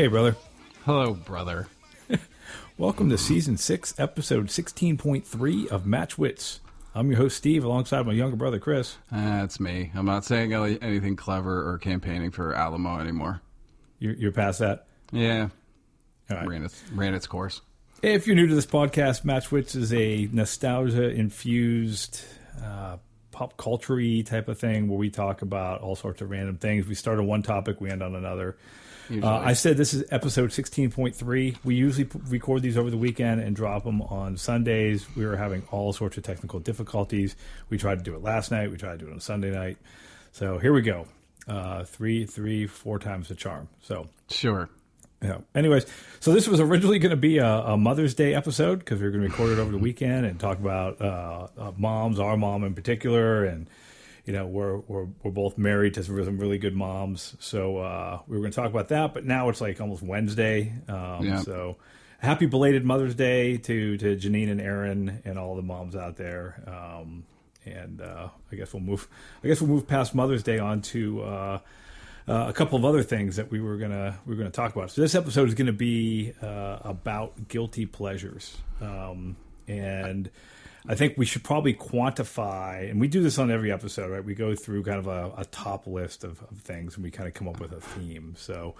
Hey, brother. Hello, brother. Welcome to season six, episode 16.3 of Match Wits. I'm your host, Steve, alongside my younger brother, Chris. That's me. I'm not saying anything clever or campaigning for Alamo anymore. You're, you're past that. Yeah, right. ran its ran its course. If you're new to this podcast, Match Wits is a nostalgia infused, uh, pop culture type of thing where we talk about all sorts of random things. We start on one topic, we end on another. Uh, I said this is episode 16.3. We usually p- record these over the weekend and drop them on Sundays. We were having all sorts of technical difficulties. We tried to do it last night. We tried to do it on Sunday night. So here we go. Uh, three, three, four times the charm. So sure. yeah. Anyways, so this was originally going to be a, a Mother's Day episode because we were going to record it over the weekend and talk about uh, uh, moms, our mom in particular, and you know we're we're we're both married to some really good moms, so uh, we were going to talk about that. But now it's like almost Wednesday, um, Yeah. so happy belated Mother's Day to to Janine and Aaron and all the moms out there. Um, and uh, I guess we'll move. I guess we'll move past Mother's Day on to. Uh, uh, a couple of other things that we were gonna we were gonna talk about. So this episode is gonna be uh, about guilty pleasures, um, and I think we should probably quantify. And we do this on every episode, right? We go through kind of a, a top list of, of things, and we kind of come up with a theme. So.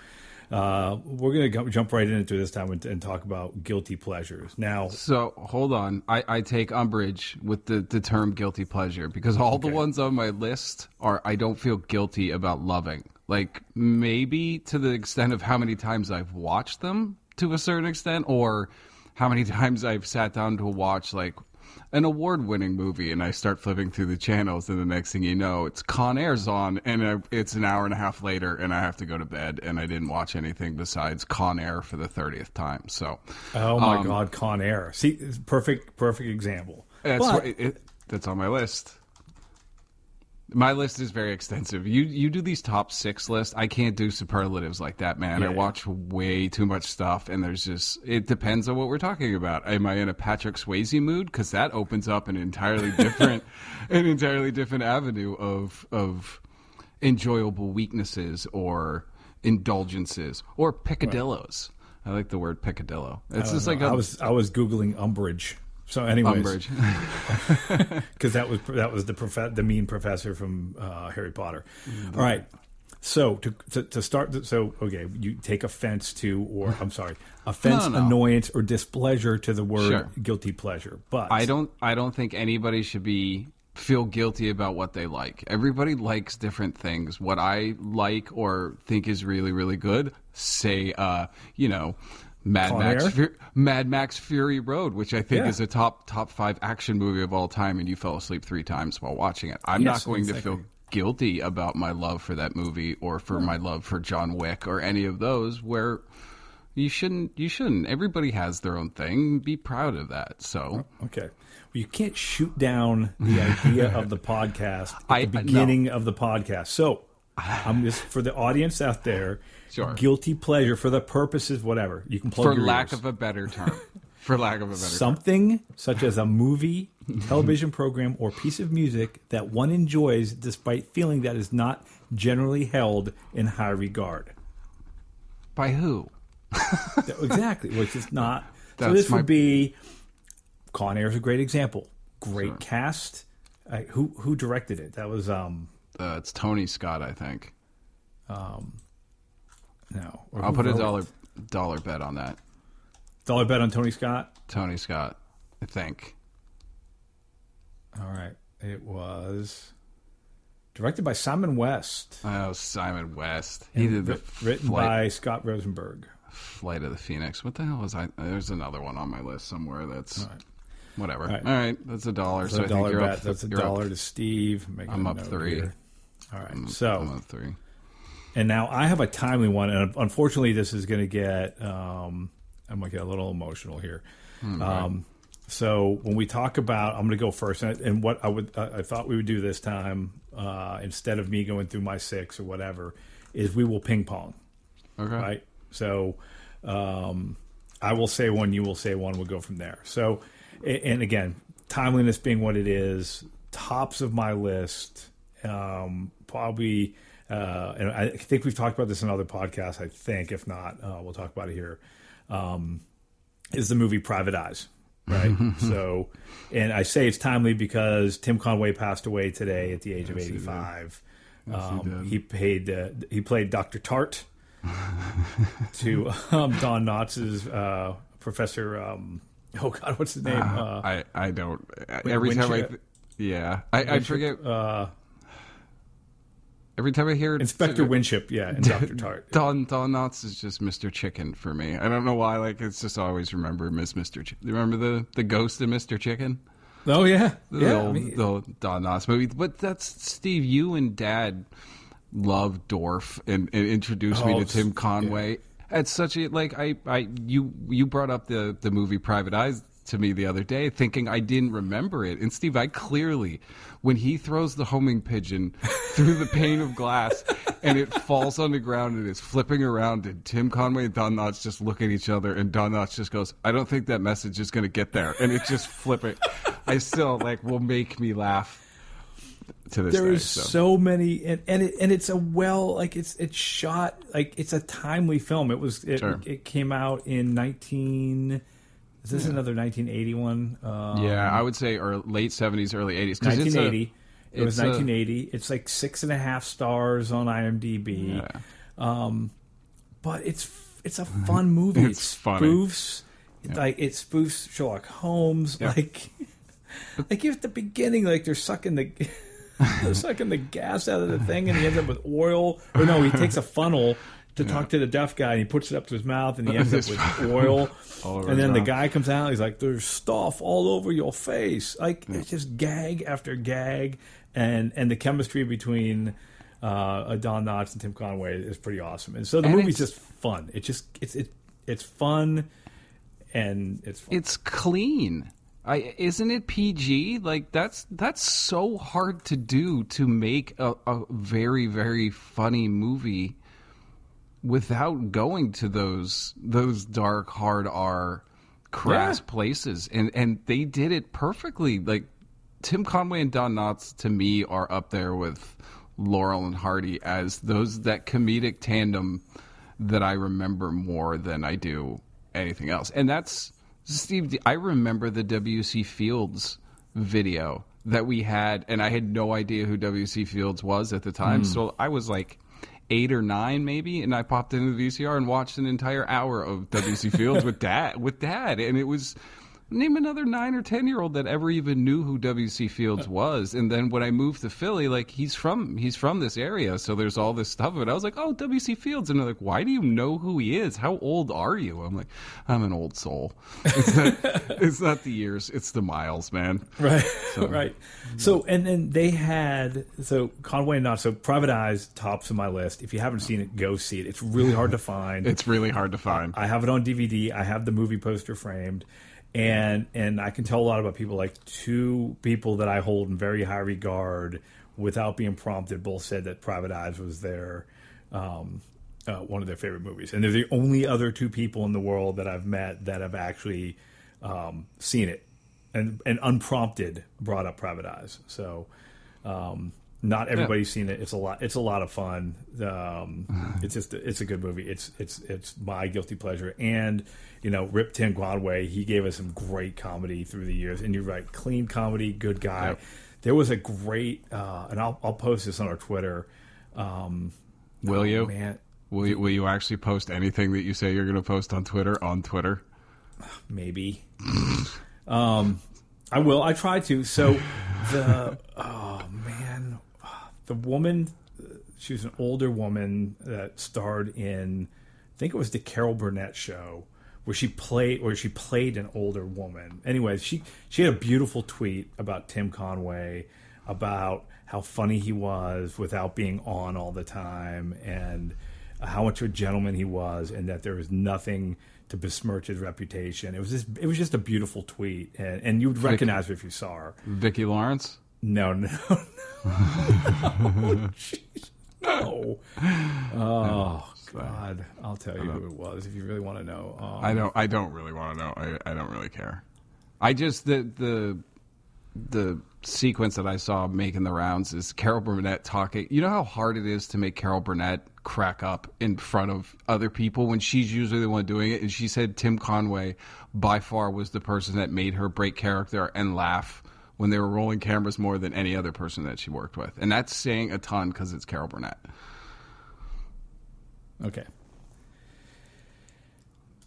Uh, we're gonna jump right into this time and, and talk about guilty pleasures. Now, So hold on. I, I take umbrage with the, the term guilty pleasure because all the ones on my list are I don't feel guilty about loving. Like maybe to the extent of how many times I've watched them to a certain extent, or how many times I've sat down to watch like an award winning movie and I start flipping through the channels and the next thing you know it's Con Air's on and it's an hour and a half later and I have to go to bed and I didn't watch anything besides Con Air for the 30th time. So oh my um, God, Con Air. See, perfect, perfect example. That's But- it, that's on my list. My list is very extensive. You you do these top six lists. I can't do superlatives like that, man. I Yeah. watch way too much stuff, and there's just it depends on what we're talking about. Am I in a Patrick Swayze mood? Because that opens up an entirely different, an entirely different avenue of of enjoyable weaknesses or indulgences or picadillos. I like the word picadillo. It's just like I a was I was googling umbrage. So, anyways, because that was that was the prof- the mean professor from uh, Harry Potter. All right. So to, to to start, the- so okay, you take offense to, or I'm sorry, offense, No, no. annoyance, or displeasure to the word Sure. guilty pleasure. But I don't I don't think anybody should be feel guilty about what they like. Everybody likes different things. What I like or think is really really good, say uh, you know, Mad Con Max Fu- Mad Max Fury Road, which I think Yeah. is a top top 5 action movie of all time and you fell asleep 3 times while watching it. I'm Yes, not going to feel guilty about my love for that movie or for my love for John Wick or any of those where you shouldn't you shouldn't everybody has their own thing be proud of that so oh, okay, well, you can't shoot down the idea of the podcast at I- the no. beginning of the podcast. So I'm just for the audience out there. Sure. Guilty pleasure for the purposes, whatever you can plug for lack ears. of a better term. For lack of a better term. something such as a movie, television program, or piece of music that one enjoys despite feeling that is not generally held in high regard. By who? Exactly, which is not. so this my- would be. Con Air is a great example. Great cast. Uh, who who directed it? That was um Uh, it's Tony Scott, I think. no. or I'll put a dollar it? dollar bet on that. dollar bet on Tony Scott. Tony Scott, I think. All right, it was directed by Simon West. Oh, Simon West. He did the written flight, by Scott Rosenberg. Flight of the Phoenix. What the hell was I? There's another one on my list somewhere. That's whatever. All right. right. that's a dollar. That's so a I think you're bet. up. That's a you're up- dollar to Steve. Making I'm up three. here. All right. So, three. and now I have a timely one, and unfortunately, this is going to get. Um, I'm going to get a little emotional here. Um, so when we talk about, I'm going to go first, and, and what I would, I I thought we would do this time, uh, instead of me going through my six or whatever, is we will ping pong. Okay. right? So um, I will say one, you will say one. We'll go from there. So, and again, timeliness being what it is, tops of my list, um, probably uh, and I think we've talked about this in other podcasts. I think, if not, uh, we'll talk about it here. Um, is the movie Private Eyes, right? so, and I say it's timely because Tim Conway passed away today at the age of Yes, he eighty-five. Yes, he um, he played uh, he played Doctor Tart to um, Don Knotts' uh, Professor. Um, oh God, what's his name? Uh, I I don't. Every time I, th- yeah, I, I forget. uh, Every time I hear Inspector uh, Winship, yeah, and Doctor Tart. Don Don Knotts is just Mr. Chicken for me. I don't know why. Like it's just always remember as Mr. Chicken. Remember the the ghost of Mr. Chicken? Oh yeah, The yeah. I old, mean, the old Don Knotts movie. But that's Steve. You and Dad love Dorf and, and introduced me Oh, to Tim Conway. It's such a like I I you you brought up the the movie Private Eyes to me the other day, thinking I didn't remember it. And Steve, I clearly when he throws the homing pigeon through the pane of glass and it falls on the ground and is flipping around and Tim Conway and Don Knotts just look at each other and Don Knotts just goes, I don't think that message is going to get there. And it just flipping. I still like will make me laugh to this day. There's so. so. many, and and, it, and it's a well, like it's it's shot like it's a timely film. It was it, Sure. it came out in 19. Is this another 1981? Um, Yeah, I would say or late seventies, early eighties. 1980. it was it's a- 1980. it's like six and a half stars on IMDb. Yeah. Um, but it's it's a fun movie. It's it spoofs like it spoofs Sherlock Holmes. Yeah. Like like at the beginning, like they're sucking the they're sucking the gas out of the thing, and he ends up with oil. Or no, he takes a funnel to talk to the deaf guy, and he puts it up to his mouth, and he ends up with oil. And then the guy comes out, he's like, "There's stuff all over your face." Like it's just gag after gag, and and the chemistry between. Uh, Don Knotts and Tim Conway is pretty awesome, and so the And movie's just fun. It just it's it it's fun, and it's fun. It's clean. I isn't it PG? Like that's that's so hard to do to make a, a very very funny movie without going to those those dark hard R crass Yeah. places and and they did it perfectly like Tim Conway and Don Knotts to me are up there with Laurel and Hardy as those that comedic tandem that I remember more than I do anything else. And that's Steve. I remember the W.C. Fields video that we had, and I had no idea who W.C. Fields was at the time. Hmm. So I was like eight or nine, maybe, and I popped into the VCR and watched an entire hour of W.C. Fields with dad. With dad, and it was. Name another nine or ten year old that ever even knew who W.C. Fields uh. was. And then when I moved to Philly, like he's from he's from this area, so there's all this stuff. And I was like, oh, W.C. Fields, and they're like, why do you know who he is? How old are you? I'm like, I'm an old soul. It's not, it's not the years, it's the miles, man. Right, right. So, and then they had so Conway and not so Private Eyes tops of my list. If you haven't seen it, go see it. It's really hard to find. It's really hard to find. I have it on DVD. I have the movie poster framed, and and I can tell a lot about people. Like two people that I hold in very high regard, without being prompted, both said that Private Eyes was their um, uh, one of their favorite movies, and they're the only other two people in the world that I've met that have actually um, seen it and and unprompted brought up Private Eyes. So. Um, not everybody's seen it. It's a lot. It's a lot of fun. Um, it's just it's a good movie. It's it's it's my guilty pleasure. And you know, Rip Tim Conway, he gave us some great comedy through the years. And you're right, clean comedy, good guy. Yep. There was a great, uh, and I'll I'll post this on our Twitter. Um, Will you? man, Will you? Will you actually post anything that you say you're going to post on Twitter on Twitter? maybe. um, I will. I try to. So the oh man, the woman, she was an older woman that starred in, I think it was the Carol Burnett show, where she played where she played an older woman. Anyways, she she had a beautiful tweet about Tim Conway, about how funny he was without being on all the time, and how much of a gentleman he was, and that there was nothing to besmirch his reputation. It was just it was just a beautiful tweet, and, and you would recognize her if you saw her. Vicki Lawrence. No, no, no, Jeez, no. Oh God, I'll tell you who it was if you really want to know. Um, I don't. I don't really want to know. I, I don't really care. I just the the the sequence that I saw making the rounds is Carol Burnett talking. You know how hard it is to make Carol Burnett crack up in front of other people when she's usually the one doing it. And she said Tim Conway by far was the person that made her break character and laugh when they were rolling cameras more than any other person that she worked with. And that's saying a ton because it's Carol Burnett. Okay.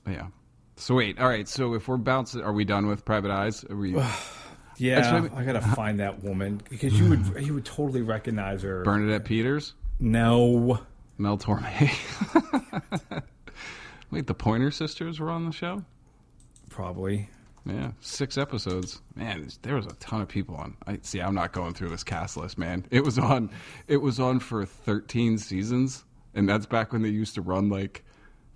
Yeah. So wait, all right. So if we're bouncing, are we done with Private Eyes? Are we Yeah, Actually, I gotta find that woman because you would you would totally recognize her. Bernadette Peters, No, Mel Torme? wait, the Pointer Sisters were on the show. probably. Yeah, six episodes. Man, there was a ton of people on. I see. I'm not going through this cast list, man. It was on. It was on for 13 seasons, and that's back when they used to run like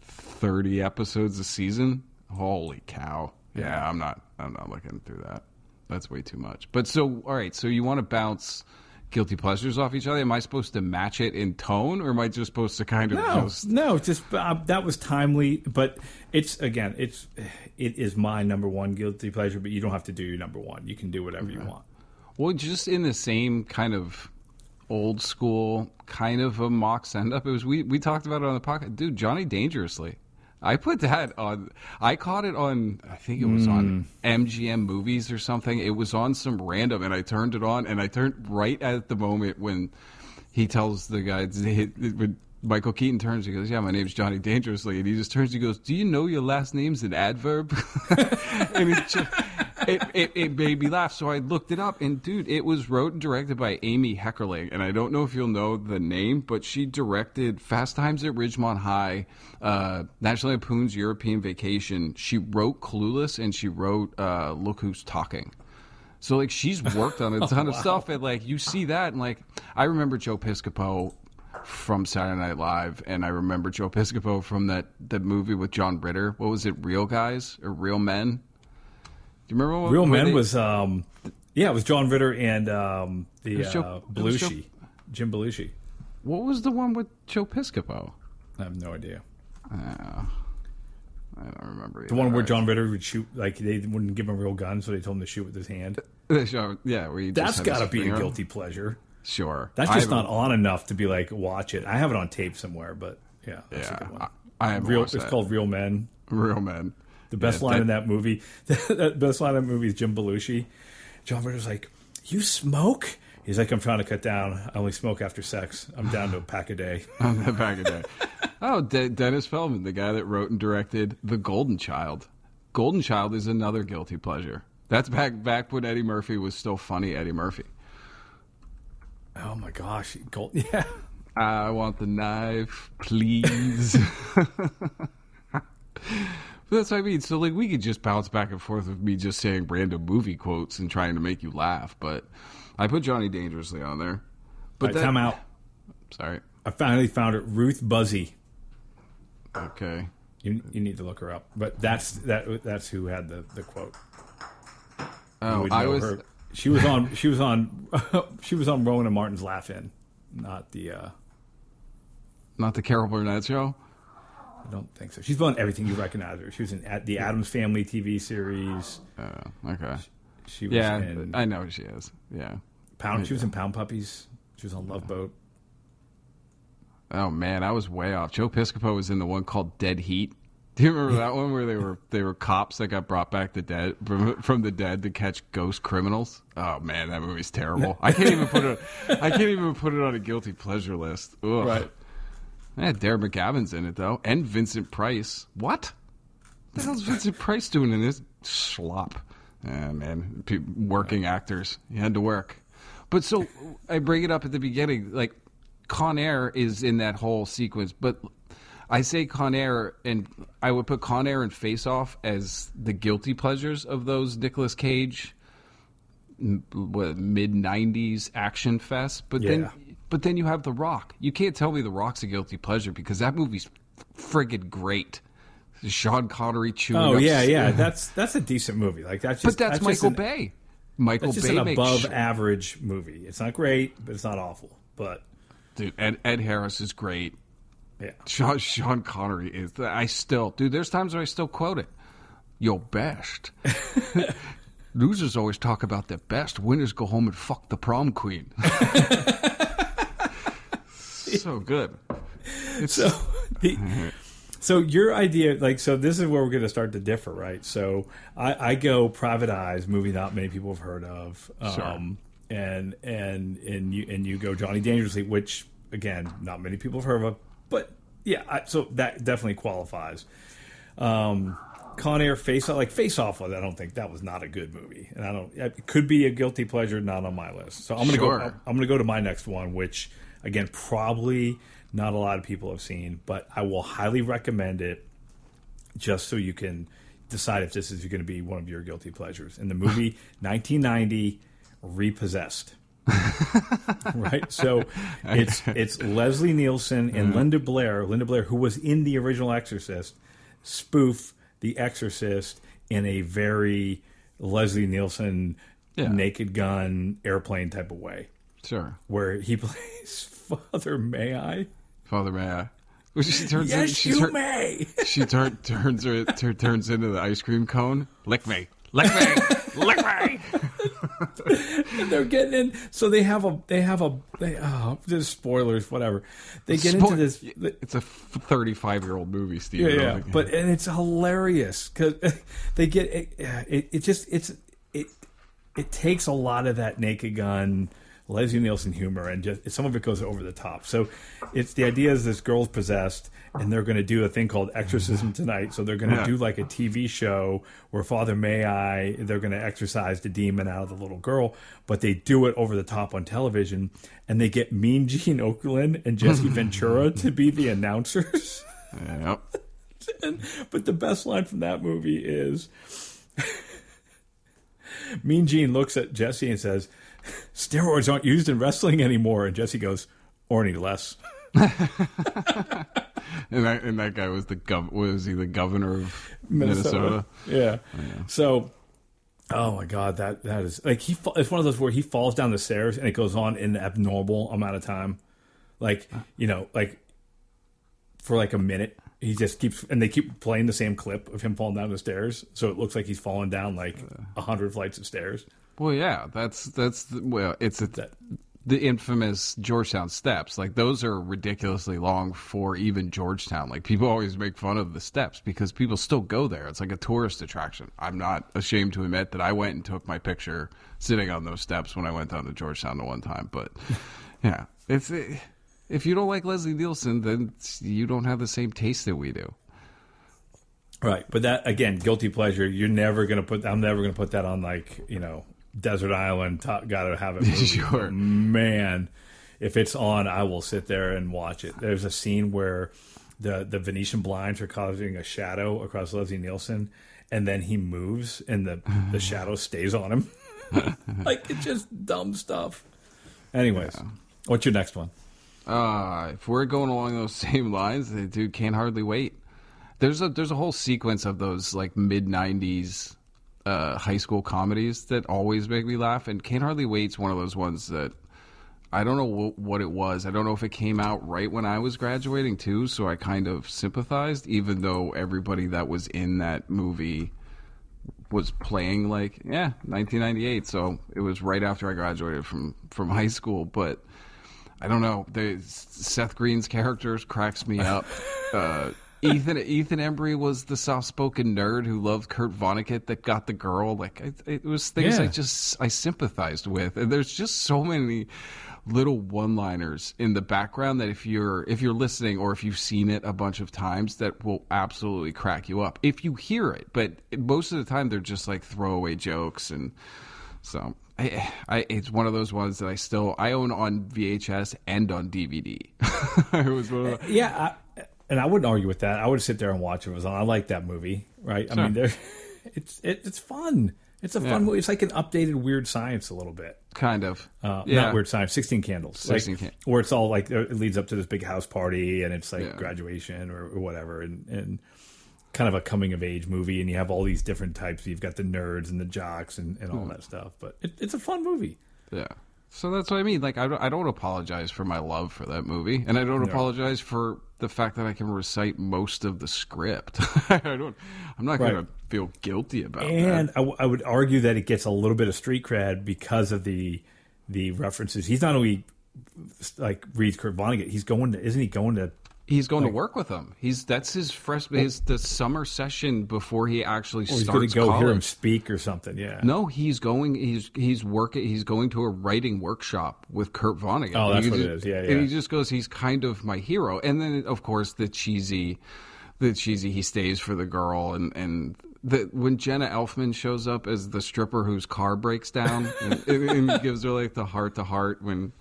30 episodes a season. Holy cow! Yeah, I'm not. I'm not looking through that. That's way too much. But so, all right. So you want to bounce guilty pleasures off each other? Am I supposed to match it in tone, or am I just supposed to kind of No, just? no, just uh, that was timely, but it's again, it's it is my number one guilty pleasure. But you don't have to do your number one. You can do whatever you want. Well, just in the same kind of old school kind of a mock send up. It was we we talked about it on the podcast, dude. Johnny Dangerously. I put that on. I caught it on. I think it was on MGM Movies or something. It was on some random, and I turned it on, and I turned right at the moment when he tells the guy when Michael Keaton turns. He goes, "Yeah, my name's Johnny Dangerously," and he just turns. He goes, "Do you know your last name's an adverb?" and just, it, it it made me laugh. So I looked it up, and dude, it was wrote and directed by Amy Heckerling, and I don't know if you'll know the name, but she directed Fast Times at Ridgemont High, uh, National Lampoon's European Vacation. She wrote Clueless, and she wrote uh, Look Who's Talking. So like she's worked on a ton of stuff, and like you see that, and like I remember Joe Piscopo from Saturday Night Live, and I remember Joe Piscopo from that that movie with John Ritter. What was it, Real Guys or Real Men? Do you remember? What, Real Men they- was um, yeah, it was John Ritter and um, the Joe- uh, Joe- Belushi, Jim Belushi. what was the one with Joe Piscopo? I have no idea. Uh, I don't remember. The one where John Ritter would shoot, like they wouldn't give him a real gun, so they told him to shoot with his hand. Yeah, where you That's got to be a guilty pleasure. Sure, That's just not on enough to be like watch it. I have it on tape somewhere, but yeah, that's a Yeah, good one. I, I haven't Real, it's that. called Real Men. Real Men. The best Yeah, line that- in that movie, the best line in that movie is Jim Belushi. John Ritter's like, "You smoke?" He's like, "I'm trying to cut down. I only smoke after sex. I'm down to a pack a day." on the back of day. Oh, De- Dennis Feldman, the guy that wrote and directed The Golden Child. Golden Child is another guilty pleasure. That's back back when Eddie Murphy was still funny. Eddie Murphy. Oh my gosh, Gold, yeah. I want the knife, please. but that's what I mean. So like we could just bounce back and forth with me just saying random movie quotes and trying to make you laugh. But I put Johnny Dangerously on there. But But that- time out. Sorry. I finally found it. Ruth Buzzi. Okay. You, you need to look her up. But that's that. That's who had the, the quote. Oh, I was. her. She was on. She was on. she was on Rowan and Martin's Laugh In, not the. uh Not the Carol Burnett show. I don't think so. She's on everything you recognize her. She was in at the Addams Family TV series. Oh, okay. She was Yeah, in I know who she is. Yeah. Pound. She was in Pound Puppies. She was on Love Boat. Oh man, I was way off. Joe Piscopo was in the one called Dead Heat. Do you remember that one where they were they were cops that got brought back the dead from, from the dead to catch ghost criminals? Oh man, that movie's terrible. I can't even put it. I can't even put it on a guilty pleasure list. Ugh. Right. Yeah, Darren McGavin's in it though, and Vincent Price. What? The hell's Vincent Price doing in this? Yeah, man, working actors. He had to work. But so I bring it up at the beginning, like Con Air is in that whole sequence, but I say Con Air, and I would put Con Air and Face Off as the guilty pleasures of those Nicolas Cage mid '90s action fest. But then, but then you have The Rock. You can't tell me The Rock's a guilty pleasure because that movie's friggin' great. Sean Connery chewing. Oh up yeah, yeah. That's that's a decent movie. Like that's just. but that's, just Michael an- Bay. Michael That's just Bay an above sh- average movie. It's not great, but it's not awful. But dude. Ed, Ed Harris is great. yeah, Sean, Sean Connery is. I still, dude. There's times where I still quote it. Your best. Losers always talk about their best. Winners go home and fuck the prom queen. so good. It's, so the, so your idea like so this is where we're going to start to differ right so i, I go private eyes movie not many people have heard of um, Sure. and and and you and you go johnny dangerously which again not many people have heard of but yeah I, so that definitely qualifies um Con Air Face Off, like Face Off was, I don't think that was not a good movie, and I don't. It could be a guilty pleasure, not on my list. So I'm gonna Sure. go. I'm gonna go to my next one, which again probably not a lot of people have seen, but I will highly recommend it, just so you can decide if this is going to be one of your guilty pleasures. In the movie 1990, Repossessed. right, so it's it's Leslie Nielsen and Linda Blair. Linda Blair, who was in the original Exorcist, spoof The Exorcist in a very Leslie Nielsen Yeah. naked gun airplane type of way, sure. where he plays Father May I. Father May I? She turns in, Yes, she you tur- may. She tur- turns her, tur- turns into the ice cream cone. Lick me, lick me, lick me. They're getting in, so they have a they have a they oh, just spoilers, whatever. They get Spo- into this. It's a thirty-five-year-old movie, Steve. Yeah, yeah, but and it's hilarious because they get it, it. It just it's it. It takes a lot of that Naked Gun, Leslie Nielsen humor, and just some of it goes over the top. So, it's the idea is this girl's possessed, and they're going to do a thing called exorcism tonight. So they're going to Yeah. do like a TV show where Father May I they're going to exorcise the demon out of the little girl, but they do it over the top on television, and they get Mean Gene Okerlund and Jesse Ventura to be the announcers. Yep. And, but the best line from that movie is Mean Gene looks at Jesse and says, Steroids aren't used in wrestling anymore. And Jesse goes, Or any less. And that, and that guy was the gov- was he the governor of Minnesota? Oh, yeah. So, oh my God, that that is like he. It's one of those where he falls down the stairs and it goes on in an abnormal amount of time, like you know, like for like a minute. He just keeps and they keep playing the same clip of him falling down the stairs, so it looks like he's falling down like a hundred flights of stairs. Well, yeah, that's that's the, well, it's a, That- the infamous Georgetown steps. Like those are ridiculously long for even Georgetown. Like people always make fun of the steps because people still go there. It's like a tourist attraction. I'm not ashamed to admit that I went and took my picture sitting on those steps when I went down to Georgetown the one time. But yeah, it's if you don't like Leslie Nielsen, then you don't have the same taste that we do. Right, but that again, guilty pleasure. You're never gonna put. I'm never gonna put that on like you know, desert island. Top, gotta have it. movie. Sure. man. If it's on, I will sit there and watch it. There's a scene where the the Venetian blinds are causing a shadow across Leslie Nielsen, and then he moves, and the the shadow stays on him. like it's just dumb stuff. Anyways, what's your next one? Uh, if we're going along those same lines, dude can't hardly wait. There's a there's a whole sequence of those like mid '90s uh, high school comedies that always make me laugh, and Can't Hardly Wait's one of those ones that I don't know wh- what it was. I don't know if it came out right when I was graduating too, so I kind of sympathized, even though everybody that was in that movie was playing like yeah 1998 so it was right after i graduated from from high school. But i don't know. The seth green's characters cracks me up. Uh ethan ethan embry was the soft-spoken nerd who loved kurt vonnegut that got the girl. Like it, it was things i just i sympathized with. And there's just so many little one-liners in the background that if you're if you're listening or if you've seen it a bunch of times that will absolutely crack you up if you hear it. But most of the time they're just like throwaway jokes and so I, I it's one of those ones that I still I own on VHS and on DVD. it was one of the, uh, Yeah, I, and I wouldn't argue with that. I would sit there and watch if it was on. I like that movie, right? I mean, there, it's it, it's fun. It's a fun Yeah. movie. It's like an updated Weird Science a little bit. kind of Uh, yeah Not Weird Science, Sixteen Candles. 16 like, Can- where it's all like it leads up to this big house party, and it's like Yeah. graduation or, or whatever, and and kind of a coming of age movie, and you have all these different types. You've got the nerds and the jocks and, and all Hmm. that stuff, but it, it's a fun movie. yeah So that's what I mean. Like I don't, I don't apologize for my love for that movie, and I don't apologize for the fact that I can recite most of the script. I don't. I'm not going to feel guilty about it. And. I, w- I would argue that it gets a little bit of street cred because of the the references. He's not only like reads Kurt Vonnegut. He's going to, isn't he going to? He's going to work with him. He's that's his fresh his the summer session before he actually Or he's going starts to go college. hear him speak or something. Yeah. No, he's going. He's he's working. He's going to a writing workshop with Kurt Vonnegut. Oh, that's what it is. Yeah, And he just goes, he's kind of my hero. And then, of course, the cheesy, the cheesy. He stays for the girl, and and the when Jenna Elfman shows up as the stripper whose car breaks down, and, and gives her like the heart to heart when.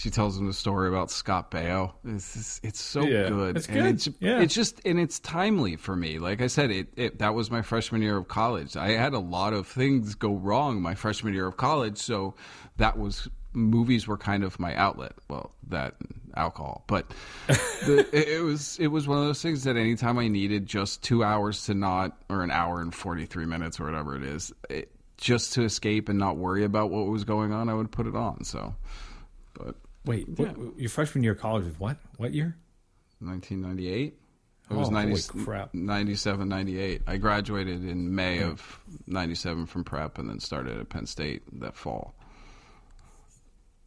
She tells him the story about Scott Baio. It's it's so Yeah, good. it's And good. It's, Yeah. it's just and it's timely for me. Like I said, it, it that was my freshman year of college. I had a lot of things go wrong my freshman year of college, so that was movies were kind of my outlet. Well, that alcohol, but the, it, it was it was one of those things that anytime I needed just two hours to not or an hour and forty three minutes or whatever it is, it, just to escape and not worry about what was going on, I would put it on. So, but Wait, what, your freshman year of college was what? What year? 1998. It was Oh, 90, holy crap. 97, 98. I graduated in May of 97 from prep and then started at Penn State that fall.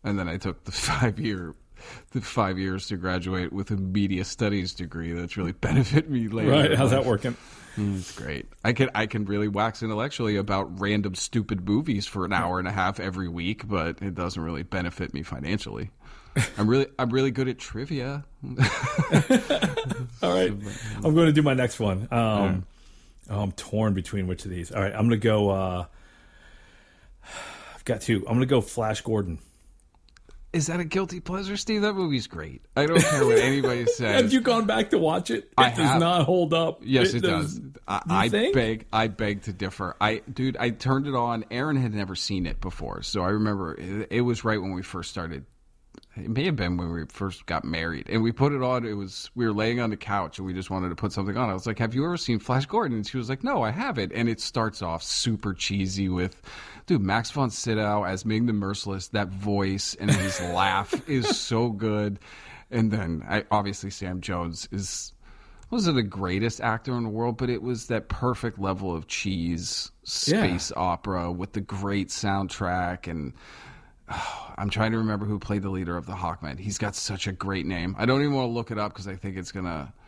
And then I took the five year the five years to graduate with a media studies degree that's really benefit me later. Right. How's that working? Mm, It's great. I can I can really wax intellectually about random stupid movies for an hour and a half every week, but it doesn't really benefit me financially. I'm really I'm really good at trivia. All right. I'm going to do my next one. Um, oh, I'm torn between which of these. All right. I'm going to go. Uh, I've got two. I'm going to go Flash Gordon. Is that a guilty pleasure, Steve? That movie's great. I don't care what anybody says. Have you gone back to watch it? It I does have. not hold up. Yes, it, does. I, I think? beg, I beg to differ. I, dude, I turned it on. Aaron had never seen it before, so I remember it, it was right when we first started. It may have been when we first got married, and we put it on. It was we were laying on the couch, and we just wanted to put something on. I was like, "Have you ever seen Flash Gordon?" And she was like, "No, I haven't." And it starts off super cheesy with, dude, Max von Sydow as Ming the Merciless. That voice and his laugh is so good. And then, I, obviously, Sam Jones is wasn't the greatest actor in the world, but it was that perfect level of cheese space opera with the great soundtrack. And oh, I'm trying to remember who played the leader of the Hawkmen. He's got such a great name. I don't even want to look it up because I think it's gonna.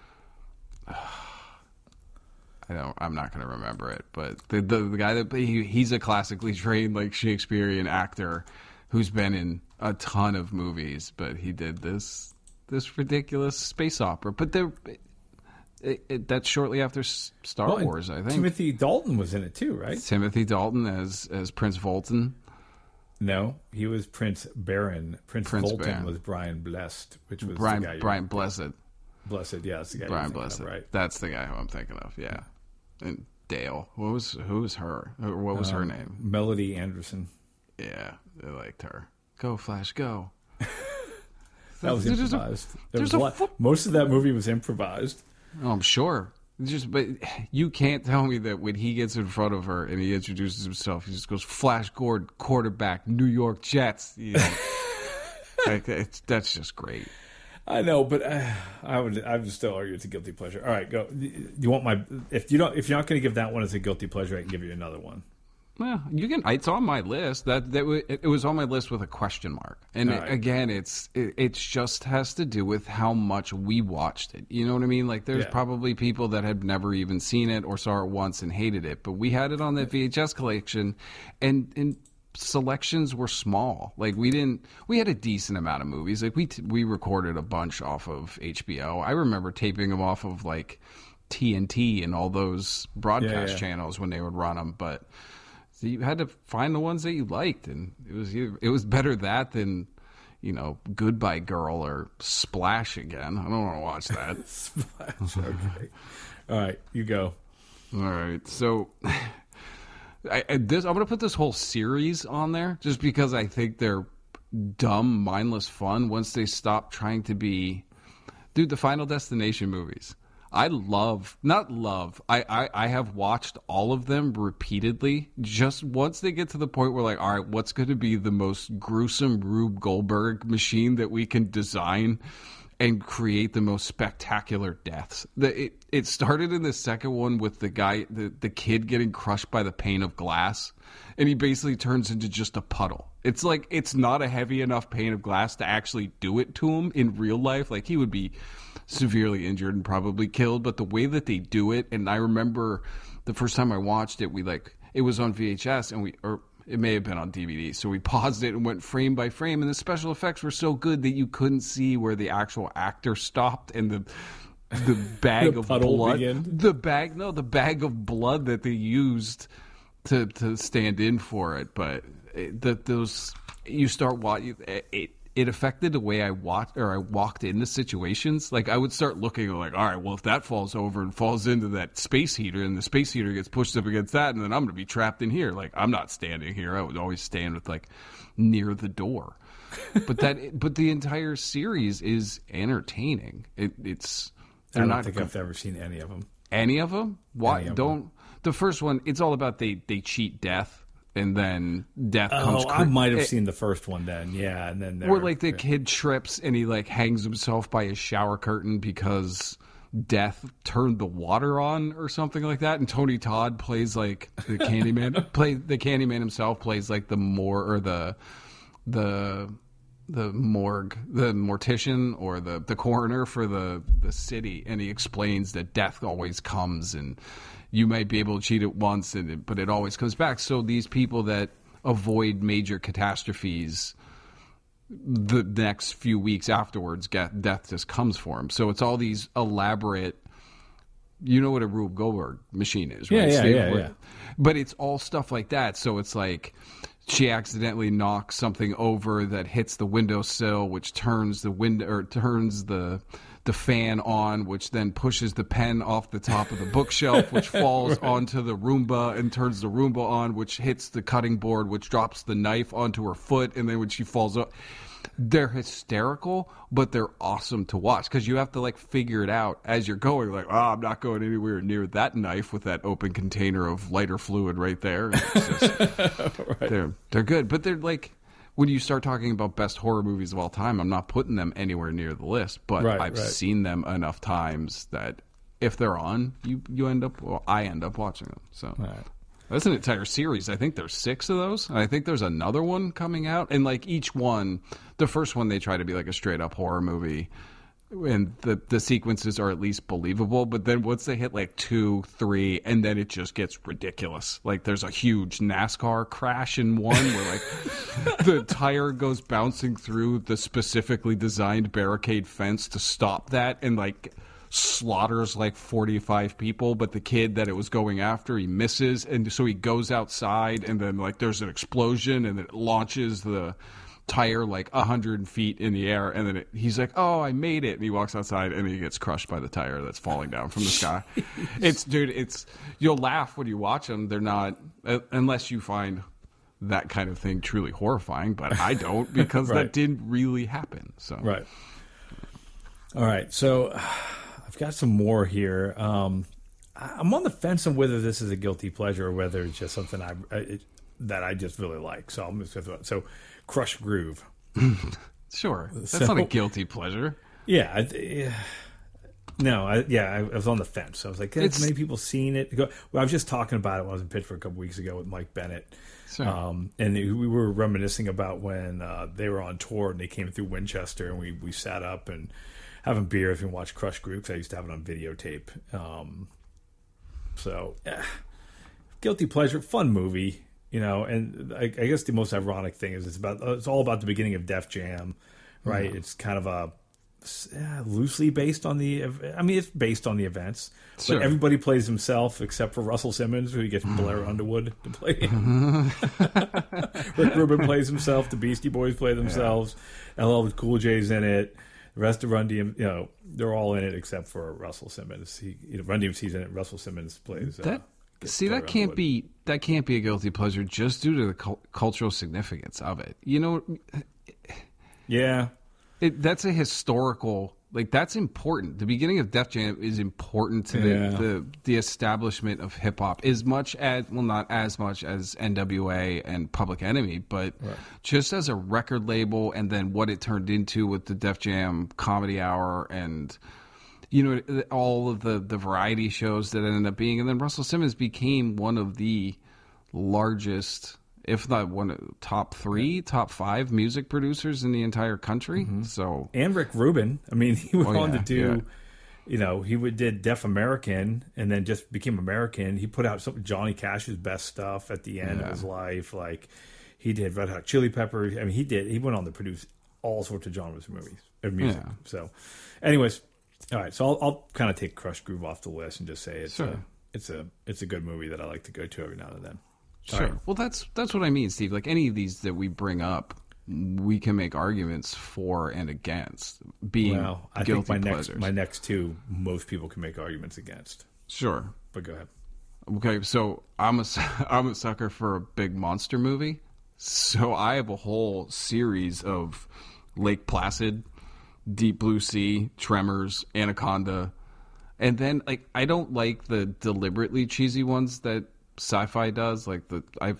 I don't. I'm not going to remember it, but the, the the guy that he, he's a classically trained like Shakespearean actor who's been in a ton of movies, but he did this this ridiculous space opera. But there, it, it, that's shortly after Star Well, Wars, I think. Timothy Dalton was in it too, right? Timothy Dalton as as Prince Vultan. No, he was Prince Barin. Prince, Prince Bolton Baron. was Brian Blessed, which was Brian the guy Brian Blessed. Blessed. Yeah, that's the guy. Brian Blessed. of, right? That's the guy who I'm thinking of. Yeah, and Dale. What was who was her? What was her Um, name? Melody Anderson. Yeah, I liked her. Go Flash, go. That was There's a- improvised. There there's a a lot, fo- most of that movie was improvised. Oh, I'm sure. Just, but you can't tell me that when he gets in front of her and he introduces himself, he just goes Flash Gordon, quarterback, New York Jets. You know? like, it's, that's just great. I know, but uh, I would I would still argue it's a guilty pleasure. All right, go. You want my if you don't if you're not going to give that one as a guilty pleasure, I can give you another one. Well, you can. It's on my list. That that it, it was on my list with a question mark. And right. again, it's it, it just has to do with how much we watched it. You know what I mean? Like, there's Yeah. probably people that had never even seen it or saw it once and hated it, but we had it on that VHS collection, and and selections were small. Like we didn't. We had a decent amount of movies. Like we t- we recorded a bunch off of HBO. I remember taping them off of like. TNT and all those broadcast yeah. channels when they would run them, but so you had to find the ones that you liked, and it was it was better that than you know Goodbye Girl or Splash again. I don't want to watch that. okay. All right, you go. All right, so I, I- this I'm gonna put this whole series on there just because I think they're dumb, mindless fun once they stop trying to be. Dude, the Final Destination movies. I love, not love. I, I, I have watched all of them repeatedly. Just once they get to the point where, like, all right, what's going to be the most gruesome Rube Goldberg machine that we can design and create the most spectacular deaths? The, it, it started in the second one with the guy, the, the kid getting crushed by the pane of glass, and he basically turns into just a puddle. It's like, it's not a heavy enough pane of glass to actually do it to him in real life. Like, he would be severely injured and probably killed. But the way that they do it, and I remember the first time I watched it, we like it was on VHS and we or it may have been on DVD. So we paused it and went frame by frame, and the special effects were so good that you couldn't see where the actual actor stopped and the the bag The of blood, began. the bag no, the bag of blood that they used to to stand in for it. But the, those you start watching it. It affected the way I watched or I walked into situations. Like I would start looking like, all right, well, if that falls over and falls into that space heater, and the space heater gets pushed up against that, and then I'm going to be trapped in here. Like I'm not standing here. I would always stand with like near the door. but that, but the entire series is entertaining. It, it's I don't think I've ever seen any of them. any of them? Why don't the first one? It's all about they they cheat death, and then death comes. Oh, I might have eh, seen the first one then. Yeah, and then Or like the kid trips and he like hangs himself by his shower curtain because death turned the water on or something like that. And Tony Todd plays like the Candyman. play the Candyman himself plays like the more or the the the morgue, the mortician or the the coroner for the the city, and he explains that death always comes, and you might be able to cheat it once, and it, but it always comes back. So these people that avoid major catastrophes the next few weeks afterwards, get, death just comes for him. So it's all these elaborate. You know what a Rube Goldberg machine is, right? Yeah, yeah, yeah, yeah. But it's all stuff like that. So it's like she accidentally knocks something over that hits the windowsill, which turns the window or turns the the fan on, which then pushes the pen off the top of the bookshelf, which falls onto the Roomba and turns the Roomba on, which hits the cutting board, which drops the knife onto her foot, and then when she falls up, they're hysterical, but they're awesome to watch because you have to like figure it out as you're going. Like, oh, I'm not going anywhere near that knife with that open container of lighter fluid right there. Just- They're they're good, but they're like when you start talking about best horror movies of all time, I'm not putting them anywhere near the list, but Right, I've right. seen them enough times that if they're on, you you end up well, I end up watching them. So Right. that's an entire series. I think there's six of those. And I think there's another one coming out, and like each one, the first one they try to be like a straight up horror movie. And the the sequences are at least believable, but then once they hit like two, three, and then it just gets ridiculous. Like there's a huge NASCAR crash in one where like the tire goes bouncing through the specifically designed barricade fence to stop that, and like slaughters like 45 people but the kid that it was going after he misses and so he goes outside and then like there's an explosion and it launches the tire like a 100 feet in the air and then it, he's like oh i made it and he walks outside and he gets crushed by the tire that's falling down from the sky it's dude it's you'll laugh when you watch them they're not uh, unless you find that kind of thing truly horrifying but i don't because Right. that didn't really happen so Right. All right. So I've got some more here. Um, I'm on the fence on whether this is a guilty pleasure or whether it's just something I, I it, that I just really like. So I'm just so Krush Groove. sure that's So- not a guilty pleasure Yeah. I, yeah. No, I, yeah, I, I was on the fence. I was like, "Has many people seen it?" Well, I was just talking about it when I was in Pittsburgh a couple weeks ago with Mike Bennett, Sure. um, and we were reminiscing about when uh, they were on tour and they came through Winchester, and we we sat up and having beers and we watched Krush Groove 'cause I used to have it on videotape. Um, so, eh, guilty pleasure, fun movie, you know. And I, I guess the most ironic thing is it's about it's all about the beginning of Def Jam, right? It's kind of a uh, loosely based on the. I mean, it's based on the events, Sure. but everybody plays himself except for Russell Simmons, who gets Blair Underwood to play him. Rick Rubin plays himself. The Beastie Boys play themselves. LL Cool J's in it. The rest of Run DMC, you know, they're all in it except for Russell Simmons. He, you know, Run DMC's in it. Russell Simmons plays. Uh, That see that can't be that can't be a guilty pleasure just due to the cul- cultural significance of it. You know, Yeah, it, that's a historical Like that's important. The beginning of Def Jam is important to Yeah. the, the the establishment of hip hop as much as well not as much as NWA and Public Enemy, but just as a record label and then what it turned into with the Def Jam Comedy Hour and you know all of the the variety shows that ended up being and then Russell Simmons became one of the largest if not one of top 3 top 5 music producers in the entire country mm-hmm. so and Rick Rubin. I mean, he went Oh, on yeah, to do, yeah. you know, he would did Def American and then just became American. He put out some Johnny Cash's best stuff at the end Yeah. of his life. Like he did Red Hot Chili Peppers. I mean, he did. He went on to produce all sorts of genres of movies of music. So, anyways, all right. So I'll, I'll kind of take Krush Groove off the list and just say it's Sure. a it's a it's a good movie that I like to go to every now and then. All Sure. right. Well, that's that's what I mean, Steve. Like any of these that we bring up, we can make arguments for and against being Well, I guilty think my pleasures. next my next two most people can make arguments against. sure. But go ahead. Okay, so I'm a I'm a sucker for a big monster movie. So I have a whole series of Lake Placid, Deep Blue Sea, Tremors, Anaconda, and then like I don't like the deliberately cheesy ones that sci-fi does. Like the I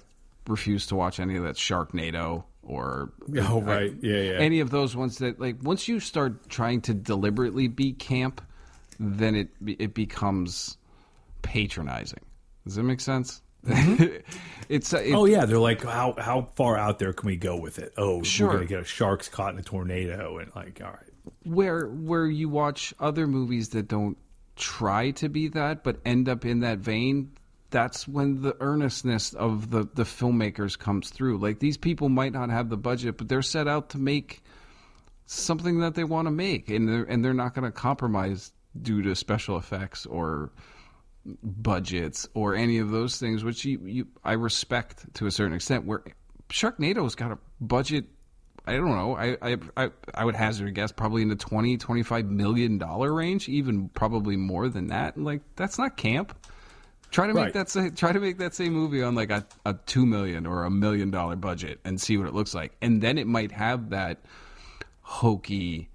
refuse to watch any of that Sharknado or Oh right, yeah, yeah. any of those ones that like once you start trying to deliberately be camp, then it it becomes patronizing. Does that make sense? it's uh, it, oh yeah, they're like, how how far out there can we go with it? Oh, Sure. we're gonna get a shark's caught in a tornado, and like, all right, where where you watch other movies that don't try to be that but end up in that vein that's when the earnestness of the the filmmakers comes through. Like these people might not have the budget but they're set out to make something that they want to make and they're and they're not going to compromise due to special effects or budgets or any of those things which you, you I respect to a certain extent where Sharknado's got a budget I don't know. I, I I I would hazard a guess probably in the 20 25 million dollar range, even probably more than that. Like that's not camp. Try to make Right. that say, try to make that same movie on like a, a 2 million or a million dollar budget and see what it looks like. And then it might have that hokey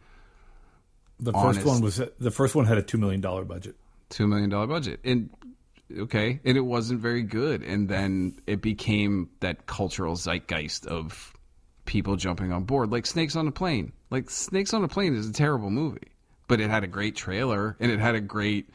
the Honest. first one was the first one had a two million dollar budget. two million dollar budget and okay and it wasn't very good and then it became that cultural zeitgeist of people jumping on board like snakes on a plane. Like snakes on a plane is a terrible movie but it had a great trailer and it had a great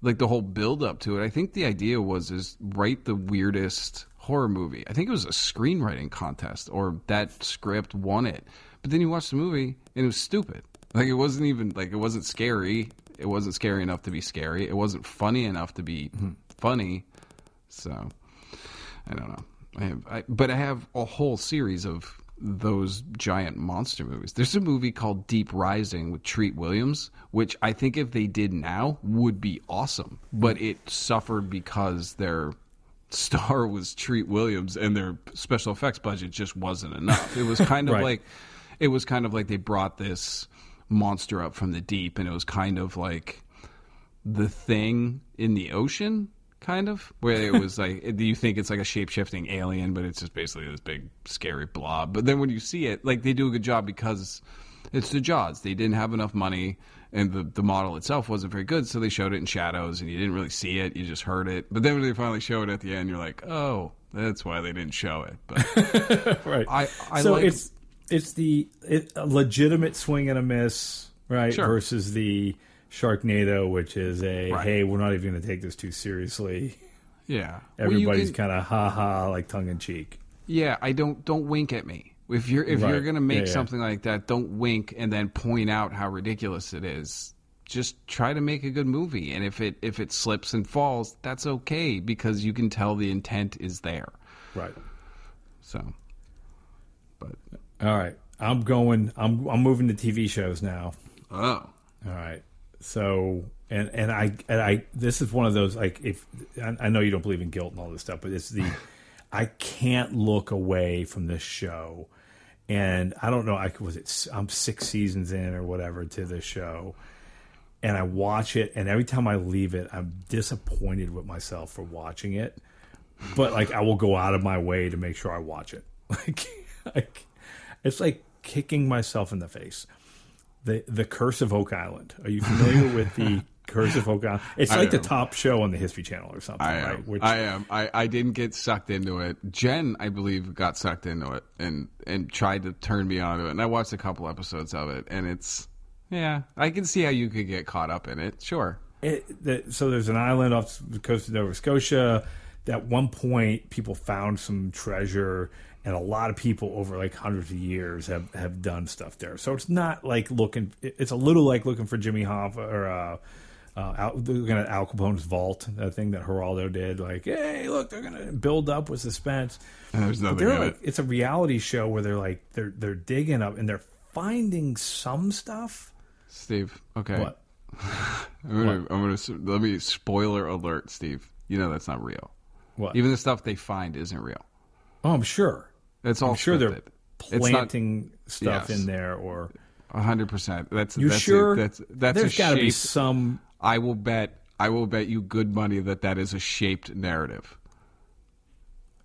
like the whole build up to it. I think the idea was is write the weirdest horror movie. I think it was a screenwriting contest or that script won it. But then you watch the movie and it was stupid. Like it wasn't even like it wasn't scary. It wasn't scary enough to be scary. It wasn't funny enough to be hmm, funny. So I don't know. I have, I, but I have a whole series of those giant monster movies. There's a movie called Deep Rising with Treat Williams, which I think if they did now would be awesome. But it suffered because their star was Treat Williams and their special effects budget just wasn't enough. It was kind of Right. like it was kind of like they brought this monster up from the deep and it was kind of like the thing in the ocean kind of where it was like do you think it's like a shape-shifting alien but it's just basically this big scary blob but then when you see it like they do a good job because it's the jaws they didn't have enough money and the, the model itself wasn't very good so they showed it in shadows and you didn't really see it you just heard it but then when they finally show it at the end you're like oh that's why they didn't show it but right. I- I so like- it's it's the it, a legitimate swing and a miss, right? Sure. Versus the Sharknado, which is a Right. hey, we're not even going to take this too seriously. yeah Everybody's can- kind of ha ha, like tongue in cheek. Yeah, I don't don't wink at me. If you're if you're gonna make Yeah, yeah. something like that, don't wink and then point out how ridiculous it is. Just try to make a good movie, and if it if it slips and falls, that's okay because you can tell the intent is there. Right. So, but All right. I'm going. I'm I'm moving to TV shows now. oh, All right. So and and I and I this is one of those like if I, know you don't believe in guilt and all this stuff, but it's the I can't look away from this show, and I don't know. I was it. I'm six seasons in or whatever to this show, and I watch it, and every time I leave it, I'm disappointed with myself for watching it. But like I will go out of my way to make sure I watch it. Like, like it's like kicking myself in the face the the Curse of Oak Island. Are you familiar with the Curse of Oak Island? It's I like the top show on the History Channel or something, I right? am. Which I am. I, I didn't get sucked into it. Jen, I believe, got sucked into it and and tried to turn me onto it. And I watched a couple episodes of it, and it's yeah, I can see how you could get caught up in it. Sure. it, the, so there's an island off the coast of Nova Scotia. That at one point people found some treasure, and a lot of people over like hundreds of years have, have done stuff there. So it's not like looking. It's a little like looking for Jimmy Hoffa or uh, uh, Al, looking at Al Capone's vault, that thing that Geraldo did. Like, hey, look, they're gonna build up with suspense. And there's But nothing they're like, it. it's a reality show where they're like they're they're digging up and they're finding some stuff. Steve, okay. What? I'm gonna, I'm gonna let me spoiler alert, Steve. You know that's not real. What? Even the stuff they find isn't real. oh, I'm sure. It's all I'm sure they're scripted. Not planting stuff Yes. in there, or hundred percent. That's you that's sure? A, that's that's There's got to be some. I will bet. I will bet you good money that that is a shaped narrative.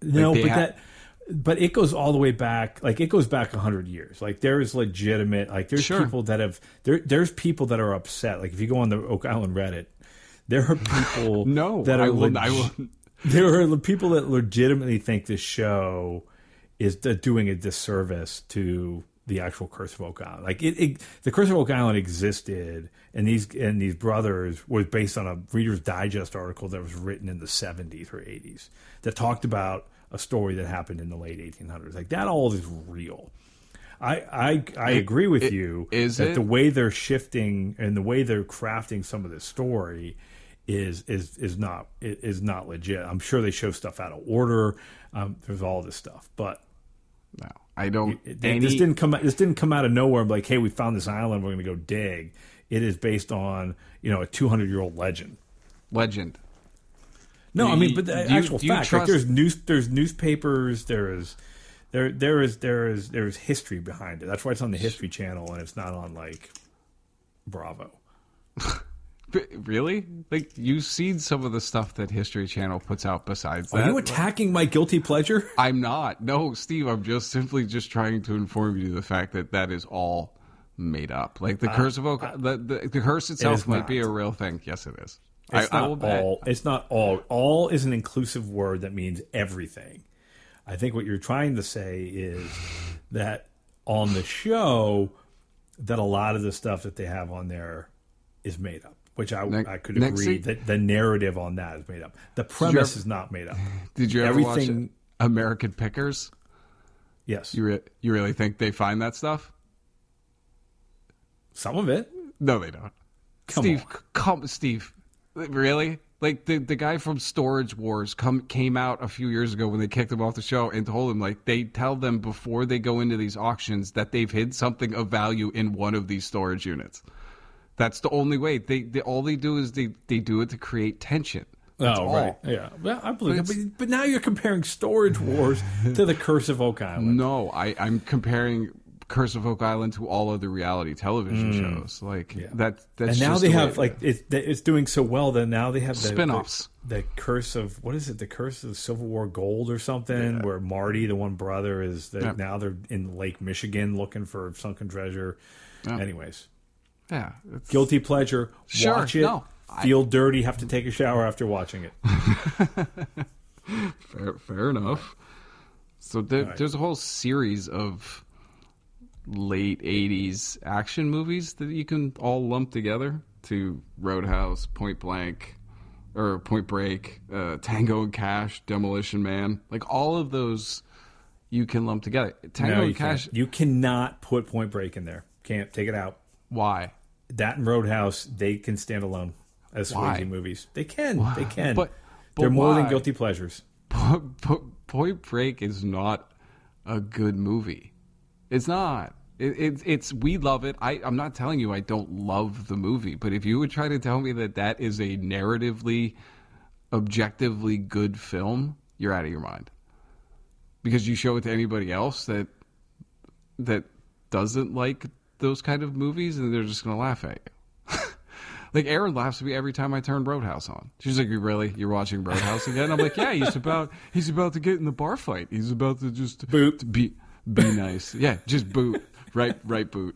No, they but ha- that, but it goes all the way back. Like it goes back hundred years. Like there is legitimate. Like there's Sure. people that have there. There's people that are upset. Like if you go on the Oak Island Reddit, there are people No, that are I will. leg- I will. there are people that legitimately think this show is doing a disservice to the actual Curse of Oak Island. Like it, it, the Curse of Oak Island existed, and these and these brothers was based on a Reader's Digest article that was written in the '70s or '80s that talked about a story that happened in the late 1800s. Like that all is real. I I, I agree with it- you is that the way they're shifting and the way they're crafting some of this story is is is not is not legit. I'm sure they show stuff out of order. Um, there's all this stuff, but I don't. it, any, this didn't come this didn't come out of nowhere. I'm like, hey, we found this island. We're going to go dig. It is based on you know a 200 year old legend. legend. No, I mean, but the you- actual fact, like there's news, there's newspapers, there is, there, there is, there is, there is history behind it. That's why it's on the History Channel and it's not on like Bravo. Really? Like you've seen some of the stuff that History Channel puts out besides Are that. Are you attacking my guilty pleasure? I'm not. No, Steve. I'm just simply just trying to inform you the fact that that is all made up. Like the uh, curse of uh, Oak, the, the the curse itself is might be a real thing. Yes, it is. It's I, I not will bet. It's not all. All is an inclusive word that means everything. I think what you're trying to say is that on the show, that a lot of the stuff that they have on there is made up. Which I, Ne- I could agree week- that the narrative on that is made up. The premise ever- is not made up. Did you ever Everything- watch American Pickers? Yes, You re- you really think they find that stuff? some of it. No, they don't. Come Steve, on. come, Steve. Really? Like the the guy from Storage Wars come came out a few years ago when they kicked him off the show and told him like they tell them before they go into these auctions that they've hid something of value in one of these storage units. That's the only way. They, they all they do is they they do it to create tension. That's oh, all. right. Yeah. Well, I believe But it. But, but now you're comparing Storage Wars to the Curse of Oak Island. No, I I'm comparing Curse of Oak Island to all other reality television shows. Like that. That's Mm. and now they the have like it's it's doing so well that now they have the, Spin-offs. The, the curse of what is it? The curse of Civil War Gold or something? Where Marty, the one brother, is Yeah. now they're in Lake Michigan looking for sunken treasure. Anyways, yeah. It's, guilty pleasure. Sure, Watch it. no, I- feel dirty. Have to take a shower after watching it. Fair, fair enough. So there, right. there's a whole series of late '80s action movies that you can all lump together to Roadhouse, Point Blank, or Point Break, uh, Tango and Cash, Demolition Man. Like all of those, you can lump together. Tango no, and Cash. can't. You cannot put Point Break in there. Can't take it out. Why? That and Roadhouse, they can stand alone as Why? Swayze movies. They can. They can. But- but they're more than guilty pleasures. Po- Point Break is not a good movie. It's not. It, it, it's we love it. I, I'm not telling you I don't love the movie, but if you would try to tell me that that is a narratively, objectively good film, you're out of your mind. Because you show it to anybody else that that doesn't like those kind of movies, and they're just going to laugh at you. Like Erin laughs at me every time I turn Roadhouse on. She's like, really? You're watching Roadhouse again?" I'm like, "Yeah, he's about he's about to get in the bar fight. He's about to just Boot. to be be nice. Yeah, just boot. right, right boot."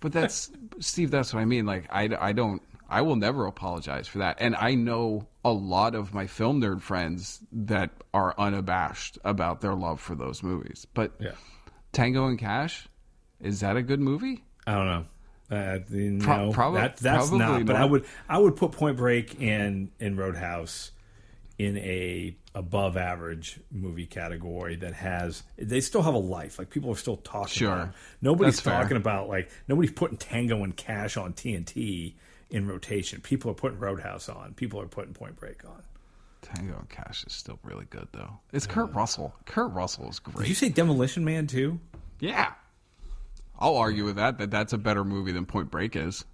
but that's Steve. That's what I mean. Like I, I don't. I will never apologize for that. And I know a lot of my film nerd friends that are unabashed about their love for those movies. But Yeah. Tango and Cash, is that a good movie? I don't know. Uh, no, Pro- prob- that, that's probably not. But I would I would put Point Break and and Roadhouse in a above average movie category that has they still have a life. Like people are still talking. Sure. about it. Nobody's That's fair. talking about like nobody's putting Tango and Cash on TNT in rotation. People are putting Roadhouse on. People are putting Point Break on. Tango and Cash is still really good though. It's Kurt Russell. Kurt Russell is Did great. you say Demolition Man too? yeah. I'll argue with that that that's a better movie than Point Break is.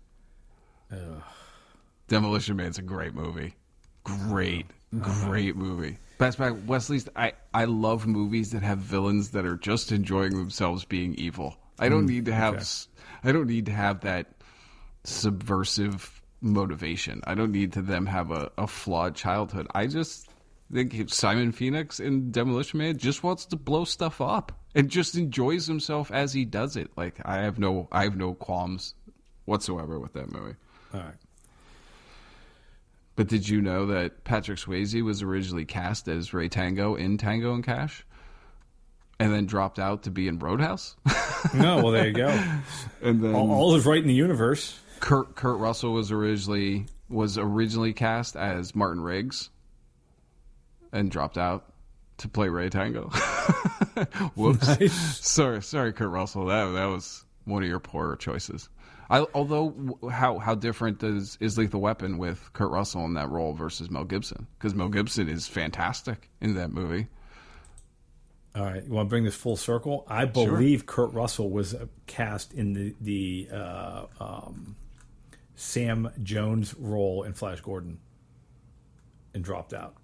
Demolition Man's a great movie. Great, uh-huh. great movie. Best back Wesley's. I I love movies that have villains that are just enjoying themselves being evil. I don't mm, need to have. I don't need to have that subversive motivation. I don't need to them have a, a flawed childhood. I just think Simon Phoenix in Demolition Man just wants to blow stuff up and just enjoys himself as he does it. Like I have no I have no qualms whatsoever with that movie. All right. But did you know that Patrick Swayze was originally cast as Ray Tango in Tango and Cash? And then dropped out to be in Roadhouse? No, well there you go. and then all, all is right in the universe. Kurt Kurt Russell was originally was originally cast as Martin Riggs and dropped out to play Ray Tango. Whoops. Nice. Sorry, sorry, Kurt Russell. That that was one of your poorer choices. I, although, how how different is is Lethal Weapon with Kurt Russell in that role versus Mel Gibson? Because Mel Gibson is fantastic in that movie. All right, you want to bring this full circle? I believe Kurt Russell was cast in the the uh, um, Sam Jones role in Flash Gordon, and dropped out.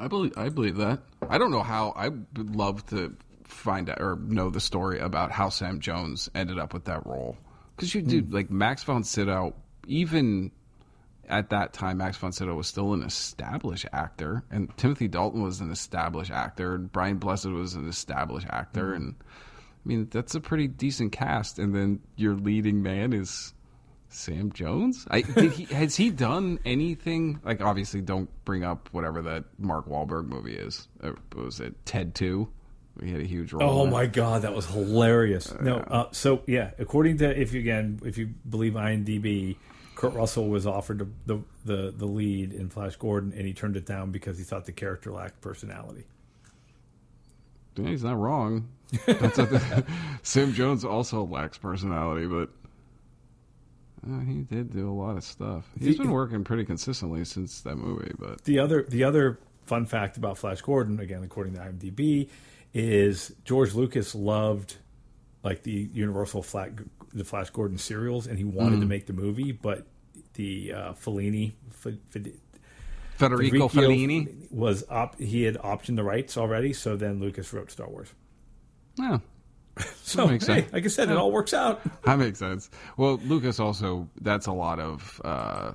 I believe I believe that. I don't know how. I would love to find out or know the story about how Sam Jones ended up with that role. Because you do hmm. like Max von Sydow, even at that time, Max von Sydow was still an established actor, and Timothy Dalton was an established actor, and Brian Blessed was an established actor, hmm. and I mean that's a pretty decent cast. And then your leading man is Sam Jones. I did he has he done anything like obviously don't bring up whatever that Mark Wahlberg movie is. Uh, was it Ted Two? He had a huge role. Oh my god, that was hilarious. no, uh, so yeah, according to if you again if you believe IMDb, Kurt Russell was offered the, the the lead in Flash Gordon, and he turned it down because he thought the character lacked personality. Yeah, he's not wrong. That's the, Sam Jones also lacks personality, but uh, he did do a lot of stuff. He's The- been working pretty consistently since that movie, but The other the other fun fact about Flash Gordon, again according to IMDb, is George Lucas loved like the Universal Flat the Flash Gordon serials, and he wanted Mm. to make the movie, but the uh, Fellini. F- F- Federico Federico Fellini. was op- he had optioned the rights already, so then Lucas wrote Star Wars. Yeah, So makes hey, sense. like I said, it all works out. that makes sense. Well, Lucas also that's a lot of uh,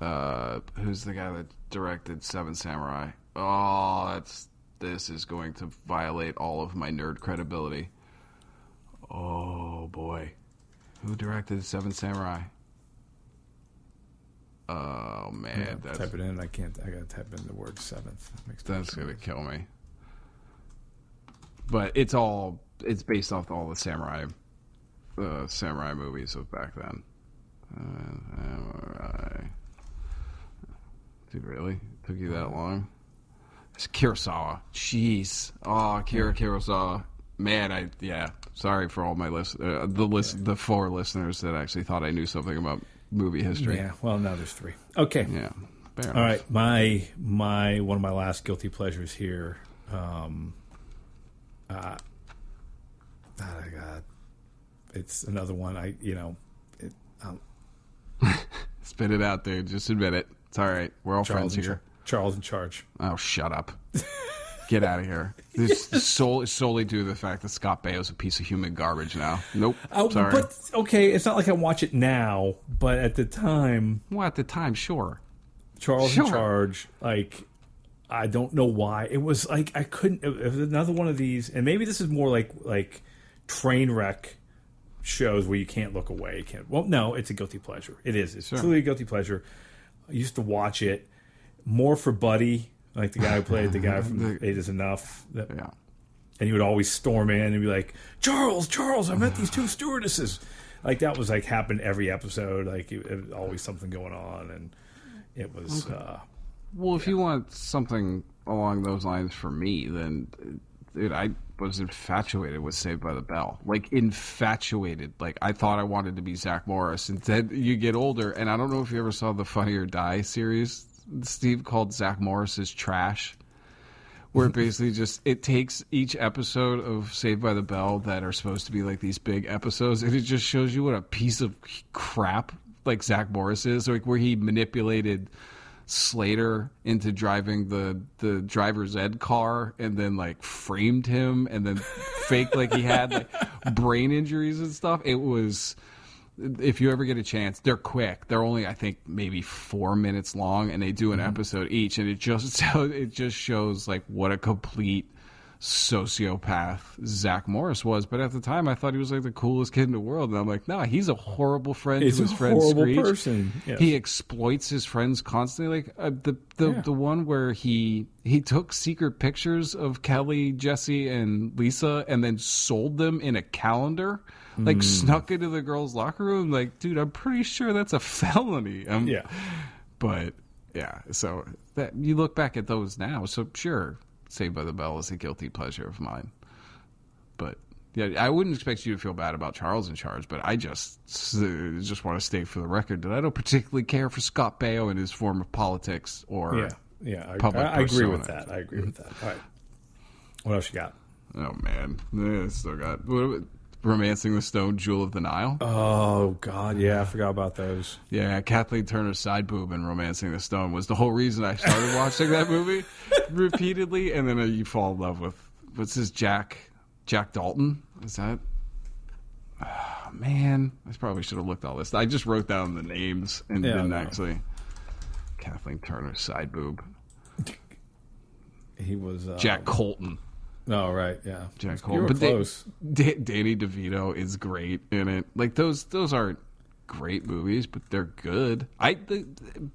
uh, who's the guy that directed Seven Samurai? Oh, that's this is going to violate all of my nerd credibility. Oh boy, who directed Seven Samurai? Oh man, that's type it in. I can't. I gotta type in the word seventh. Makes that's gonna kill me. But it's all it's based off all the samurai uh, samurai movies of back then. Uh, samurai. Dude, really? Took you that long? It's Kurosawa. Jeez. Oh, Akira Kurosawa. Man, I yeah. Sorry for all my list uh, the list the four listeners that actually thought I knew something about movie history. Yeah. Well, now there's three. Okay. Yeah. Fair All enough. right, my my one of my last guilty pleasures here. Um, uh, oh God, it's another one. I you know, it, um, Spit it out, dude. Just admit it. It's all right. We're all Charles friends here. char- Charles in charge. Oh, shut up. Get out of here. This is solely, solely due to the fact that Scott Baio's a piece of human garbage now. Nope. Oh, Sorry. but okay, it's not like I watch it now, but at the time, well, at the time, sure. Charles Sure. in charge, like. I don't know why. It was like I couldn't. It was another one of these, and maybe this is more like like train wreck shows where you can't look away. You can't. Well, no, it's a guilty pleasure. It is. It's truly a guilty pleasure. I used to watch it more for Buddy, like the guy who played the guy from Eight Is Enough. That, Yeah. and he would always storm in and be like, "Charles, Charles, I met these two stewardesses." Like that was like happened every episode. Like it, it was always something going on, and it was. Uh, Well, if you want something along those lines for me, then dude, I was infatuated with Saved by the Bell. Like infatuated. Like I thought I wanted to be Zack Morris. And then you get older, and I don't know if you ever saw the Funny or Die series. Steve called Zack Morris's trash. Where basically just it takes each episode of Saved by the Bell that are supposed to be like these big episodes, and it just shows you what a piece of crap like Zack Morris is. Like where he manipulated Slater into driving the the driver's ed car and then like framed him and then faked like he had like brain injuries and stuff. It was if you ever get a chance, they're quick. They're only I think maybe 4 minutes long and they do an mm-hmm. episode each and it just it just shows like what a complete sociopath Zack Morris was. But at the time, I thought he was like the coolest kid in the world, and I'm like, no, he's a horrible friend He's to a his friend horrible Screech. person, yes. He exploits his friends constantly. Like uh, the the Yeah. the one where he he took secret pictures of Kelly, Jesse, and Lisa, and then sold them in a calendar. Like snuck into the girls' locker room. Like, dude, I'm pretty sure that's a felony. Um, yeah, but yeah, so that you look back at those now. So sure, Saved by the Bell is a guilty pleasure of mine. But yeah, I wouldn't expect you to feel bad about Charles in Charge, but I just uh, just want to state for the record that I don't particularly care for Scott Baio and his form of politics or yeah, yeah. I, Public I, I agree with that. I agree with that. All right. What else you got? oh man, yeah, still got what romancing the stone, Jewel of the Nile. Oh God, yeah, I forgot about those. Yeah, Kathleen Turner's side boob in Romancing the Stone was the whole reason I started watching that movie repeatedly, and then you fall in love with what's his Jack Jack Dalton? Is that? Ah, man, I probably should have looked all this. I just wrote down the names and Yeah, didn't no. actually. Kathleen Turner's side boob. He was uh, Jack Colton. Oh right, yeah. Jack were But Da- close. Da- Danny DeVito is great in it. Like those, those aren't great movies, but they're good. I the,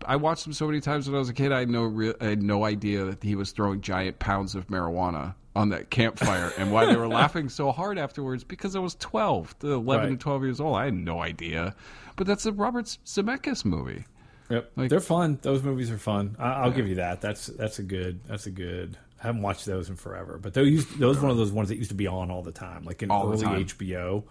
I watched them so many times when I was a kid. I had no real, I had no idea that he was throwing giant pounds of marijuana on that campfire, and why they were laughing so hard afterwards because I was twelve, to eleven Right. to twelve years old. I had no idea. But that's a Robert Zemeckis movie. Yep. Like- They're fun. Those movies are fun. I, I'll give you that. That's that's a good. That's a good. I haven't watched those in forever, but those used, those one of those ones that used to be on all the time, like in All early. HBO,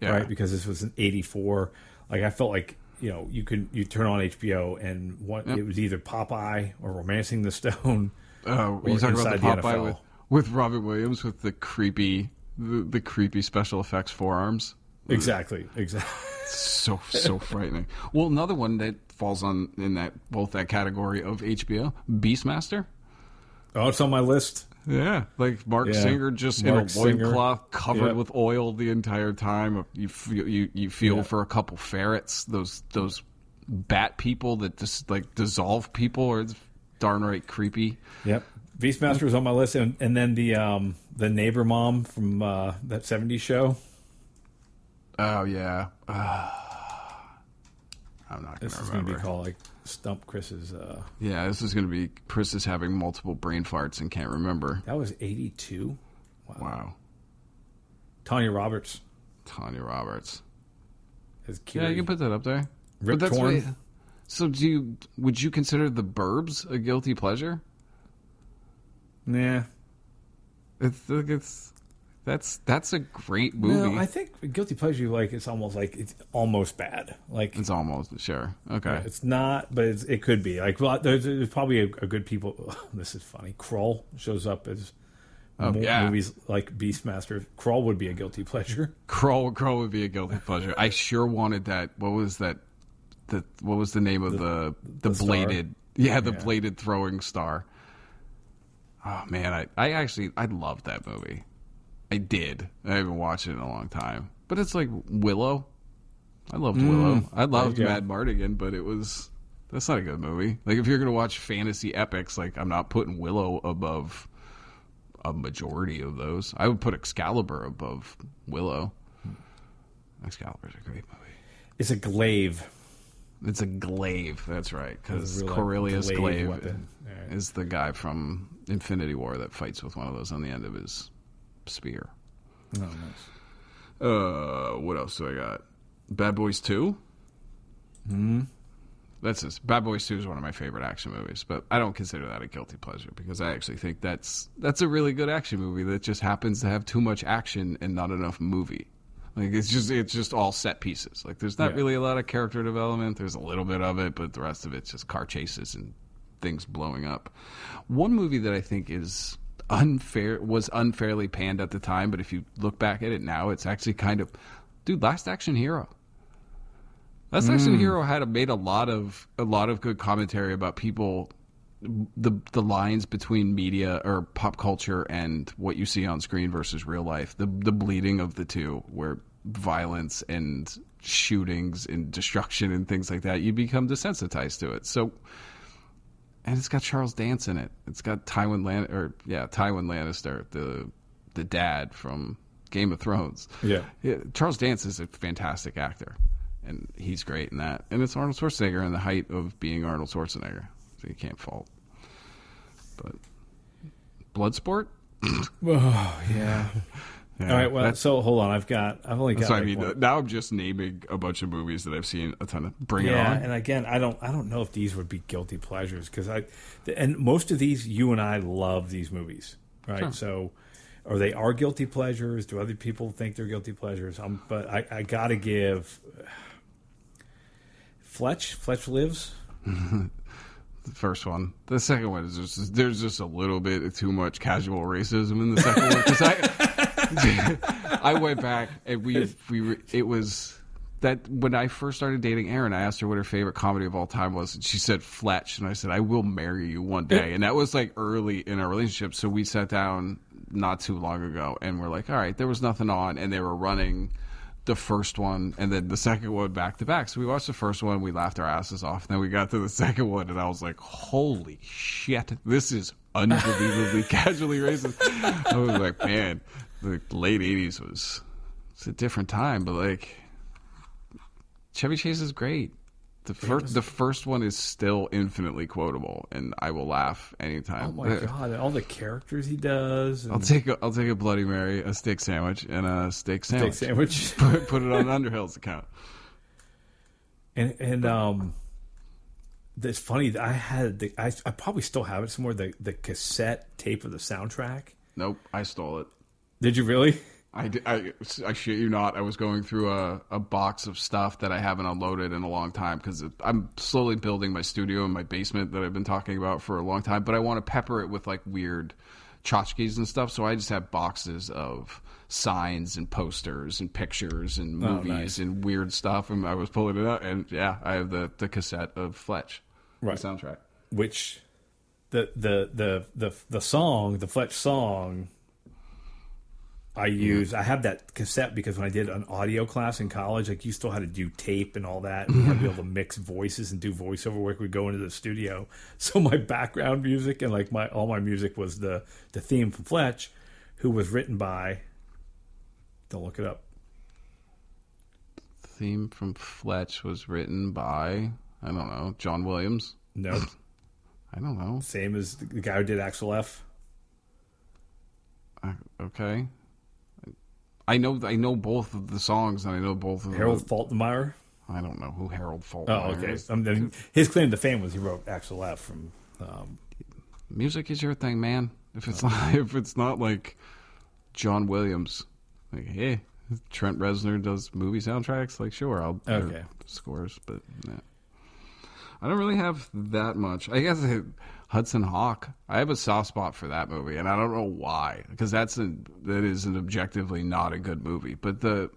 Yeah. right? Because this was in '84. Like I felt like you know you could you turn on HBO and what it was either Popeye or Romancing the Stone. Oh, or you talking about the Inside the Popeye with, with Robin Williams with the creepy, the, the creepy special effects forearms? Exactly. Exactly. so so frightening. Well, another one that falls on in that both that category of HBO, Beastmaster. Oh, it's on my list. Yeah, like Marc Yeah. Singer just Marc in a loincloth covered Yep. with oil the entire time. You feel you, you feel Yeah. for a couple ferrets, those those bat people that just like dissolve people, or it's darn right creepy. Yep. Beastmaster was on my list, and, and then the um the neighbor mom from uh, that '70s show. Oh yeah, I'm not This gonna is going to be called like Stump Chris's. Uh, Yeah, this is gonna be Chris is having multiple brain farts and can't remember. that was '82. Wow, Tanya Roberts Tanya Roberts. as Yeah, you can put that up there. Rip but that's Torn. so do you? Would you consider the Burbs a guilty pleasure? Nah. It's like it's that's that's a great movie. No, I think guilty pleasure. Like it's almost like it's almost bad. Like it's almost sure. Okay. it's not, but it's, it could be. Like well, there's, there's probably a, a good people. this is funny. Krull shows up as Oh, mo- yeah. movies like Beastmaster. Krull would be a guilty pleasure. Krull Krull would be a guilty pleasure. I sure wanted that. What was that? The what was the name of the the, the star? bladed? Yeah, the Yeah. bladed throwing star. Oh man, I I actually I loved that movie. I did. I haven't watched it in a long time, but it's like Willow. I loved mm. Willow. I loved. Madmartigan, but it was that's not a good movie. Like if you're gonna watch fantasy epics, like I'm not putting Willow above a majority of those. I would put Excalibur above Willow. Excalibur's a great movie. It's a glaive. It's a glaive. That's right, because It's a real, like, Corvus Glaive Glaive right. is the guy from Infinity War that fights with one of those on the end of his spear. Oh, nice. Uh, what else do I got? Bad Boys Two. Hmm. That's just, Bad Boys Two is one of my favorite action movies, but I don't consider that a guilty pleasure because I actually think that's that's a really good action movie that just happens to have too much action and not enough movie. Like it's just it's just all set pieces. Like there's not Yeah. really a lot of character development. There's a little bit of it, but the rest of it's just car chases and things blowing up. One movie that I think is unfair was unfairly panned at the time, but if you look back at it now, it's actually kind of dude, Last Action Hero. Last Action hmm. Hero had a, made a lot of a lot of good commentary about people the the lines between media or pop culture and what you see on screen versus real life. The the bleeding of the two where violence and shootings and destruction and things like that, you become desensitized to it. So and it's got Charles Dance in it. It's got Tywin Lan or yeah, Tywin Lannister, the the dad from Game of Thrones. Yeah. Yeah, Charles Dance is a fantastic actor, and he's great in that. And it's Arnold Schwarzenegger in the height of being Arnold Schwarzenegger, so you can't fault. But Bloodsport. Oh, yeah. Yeah, All right. Well, so hold on. I've got. I've only got. what I mean. one- Now I'm just naming a bunch of movies that I've seen a ton of. Bring yeah, it on. and again, I don't. I don't know if these would be guilty pleasures because I, and most of these, you and I love these movies, right? Sure. So, or they are guilty pleasures. Do other people think they're guilty pleasures? Um, but I, I got to give. Fletch. Fletch lives. the first one. The second one is just there's just a little bit too much casual racism in the second one because I I went back and we we it was that when I first started dating Erin, I asked her what her favorite comedy of all time was, and she said Fletch, and I said I will marry you one day, and that was like early in our relationship. So we sat down not too long ago, and we're like, all right, there was nothing on, and they were running the first one and then the second one back to back. So we watched the first one, we laughed our asses off. Then we got to the second one, and I was like, "Holy shit, this is unbelievably casually racist." I was like, "Man, the late '80s was it's a different time, but like Chevy Chase is great." The first, the first one is still infinitely quotable, and I will laugh anytime. Oh my god! All the characters he does. And I'll take a, I'll take a Bloody Mary, a steak sandwich, and a steak sandwich. steak sandwich. Put, put it on Underhill's account. And and um, it's funny. that I had the I, I probably still have it somewhere. The the cassette tape of the soundtrack. Nope, I stole it. Did you really? I, I, I shit you not. I was going through a, a box of stuff that I haven't unloaded in a long time because I'm slowly building my studio in my basement that I've been talking about for a long time. But I want to pepper it with like weird tchotchkes and stuff. So I just have boxes of signs and posters and pictures and Oh, movies nice. and weird stuff. And I was pulling it out, and yeah, I have the, the cassette of Fletch, Right. the soundtrack. Which the the the the the song, the Fletch song. I use. I have that cassette because when I did an audio class in college, like you still had to do tape and all that, and you had to be able to mix voices and do voiceover work. We'd go into the studio, so my background music and like my all my music was the the theme from Fletch, who was written by. Don't look it up. Theme from Fletch was written by I don't know John Williams. No, I don't know. same as the guy who did Axel F. Uh, okay. I know I know both of the songs and I know both of Harold the, Faltermeyer. I don't know who Harold Faltermeyer Oh, okay. is. Um, then his claim to fame was he wrote Axel F. from. Um, Music is your thing, man. If Oh. it's not if it's not like John Williams, like hey, Trent Reznor does movie soundtracks. Like sure, I'll Okay. scores, but yeah. I don't really have that much. I guess I- Hudson Hawk. I have a soft spot for that movie, and I don't know why. Because that's a that is an objectively not a good movie. But the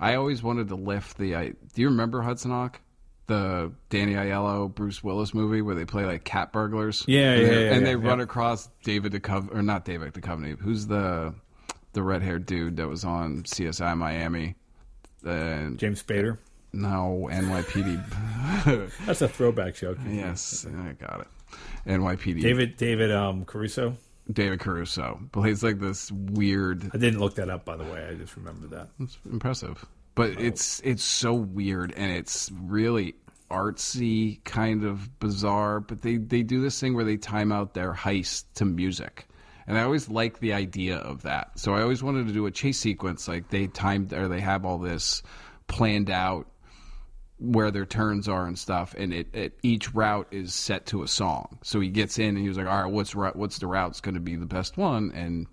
I always wanted to lift the. I, do you remember Hudson Hawk? The Danny Aiello, Bruce Willis movie where they play like cat burglars. Yeah, and yeah, they- yeah, And yeah, they run across David Duchovny, or not David Duchovny. Who's the the red haired dude that was on CSI Miami? And James Spader. no, NYPD. That's a throwback joke. yes, I got it. NYPD. David David um, Caruso. David Caruso plays like this weird. I didn't look that up by the way. I just remember that. It's impressive. but it's it's so weird and it's really artsy, kind of bizarre. But they they do this thing where they time out their heist to music. And I always like the idea of that. So I always wanted to do a chase sequence like they timed or they have all this planned out where their turns are and stuff, and it, it each route is set to a song. So he gets in and he was like, "All right, what's what's the route's going to be the best one?" And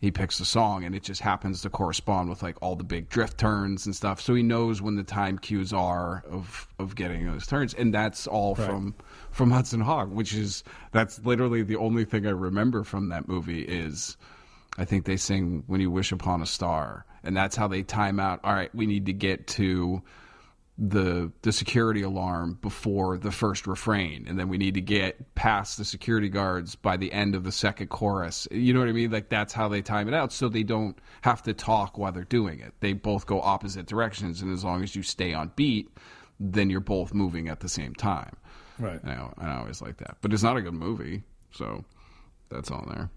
he picks a song, and it just happens to correspond with like all the big drift turns and stuff. So he knows when the time cues are of of getting those turns, and that's all from from Hudson Hawk, which is that's literally the only thing I remember from that movie is. I think they sing "When You Wish Upon a Star," and that's how they time out. All right, we need to get to the the security alarm before the first refrain and then we need to get past the security guards by the end of the second chorus you know what i mean like that's how they time it out so they don't have to talk while they're doing it they both go opposite directions and as long as you stay on beat then you're both moving at the same time Right. and I, and I always like that but it's not a good movie so that's on there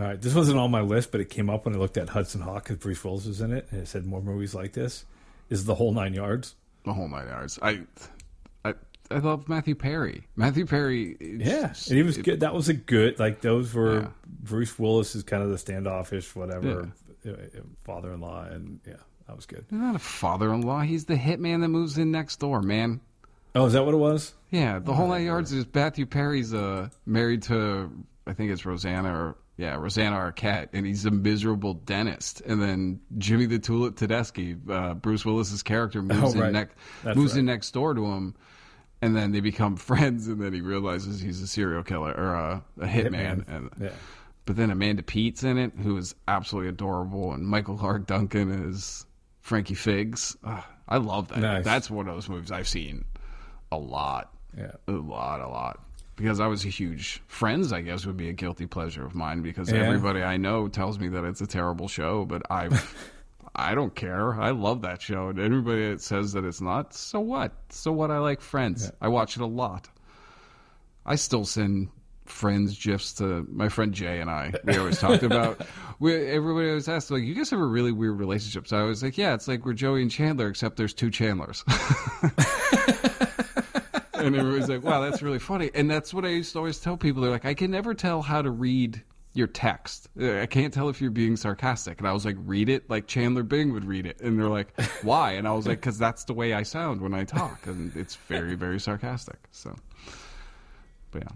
All right. This wasn't on my list, but it came up when I looked at Hudson Hawk because Bruce Willis was in it, and it said more movies like this. Is the whole nine yards? The whole nine yards. i i i love matthew perry matthew perry Yeah, and he was good. That was a good. Like those were Yeah. Bruce Willis is kind of the standoffish, whatever, uh, father-in-law, and yeah, that was good. He's not a father-in-law. He's the hitman that moves in next door, man. Oh, is that what it was? Yeah, the whole nine yards is Matthew Perry's uh, married to, I think it's Rosanna or yeah, Rosanna Arquette, and he's a miserable dentist. And then Jimmy the Tulip Tedeschi, uh, Bruce Willis's character, moves Oh, right. in next moves in next door to him, and then they become friends. And then he realizes he's a serial killer or a, a hitman. Hitman. And Yeah. but then Amanda Peet's in it, who is absolutely adorable, and Michael Clarke Duncan is Frankie Figs. Ugh, I love that. Nice. That's one of those movies I've seen a lot, Yeah. a lot, a lot. Because I was a huge Friends, I guess would be a guilty pleasure of mine. Because Yeah. everybody I know tells me that it's a terrible show, but I, I don't care. I love that show, and everybody that says that it's not, so what? So what? I like Friends. I watch it a lot. I still send friends gifs to my friend Jay and I. We always talked about. We, everybody always asked, like, you guys have a really weird relationship. So I was like, yeah, it's like we're Joey and Chandler, except there's two Chandlers. and everybody's like, wow, that's really funny. And that's what I used to always tell people. They're like, I can never tell how to read your text. I can't tell if you're being sarcastic. And I was like, read it like Chandler Bing would read it. And they're like, why? And I was like, because that's the way I sound when I talk. And it's very, very sarcastic. So, but yeah.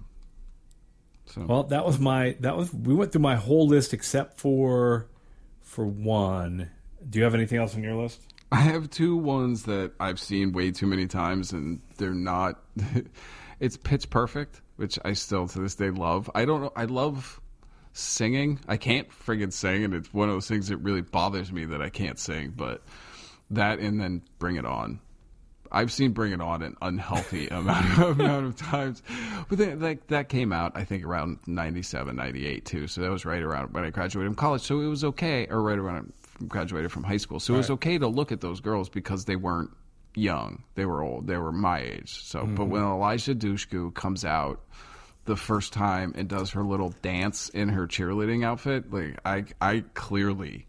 So, Well, that was my that was we went through my whole list except for for one. Do you have anything else on your list? I have two ones that I've seen way too many times, and they're not. it's Pitch Perfect, which I still to this day love. I don't know. I love singing. I can't friggin' sing, and it's one of those things that really bothers me that I can't sing. But that, and then Bring It On. I've seen Bring It On an unhealthy amount of, amount of times. But then, like that came out, I think around 97, 98 too. So that was right around when I graduated from college. So it was okay, or right around graduated from high school. So it was okay to look at those girls because they weren't young. They were old. They were my age. So, but mm-hmm. when Eliza Dushku comes out the first time and does her little dance in her cheerleading outfit, like I, I clearly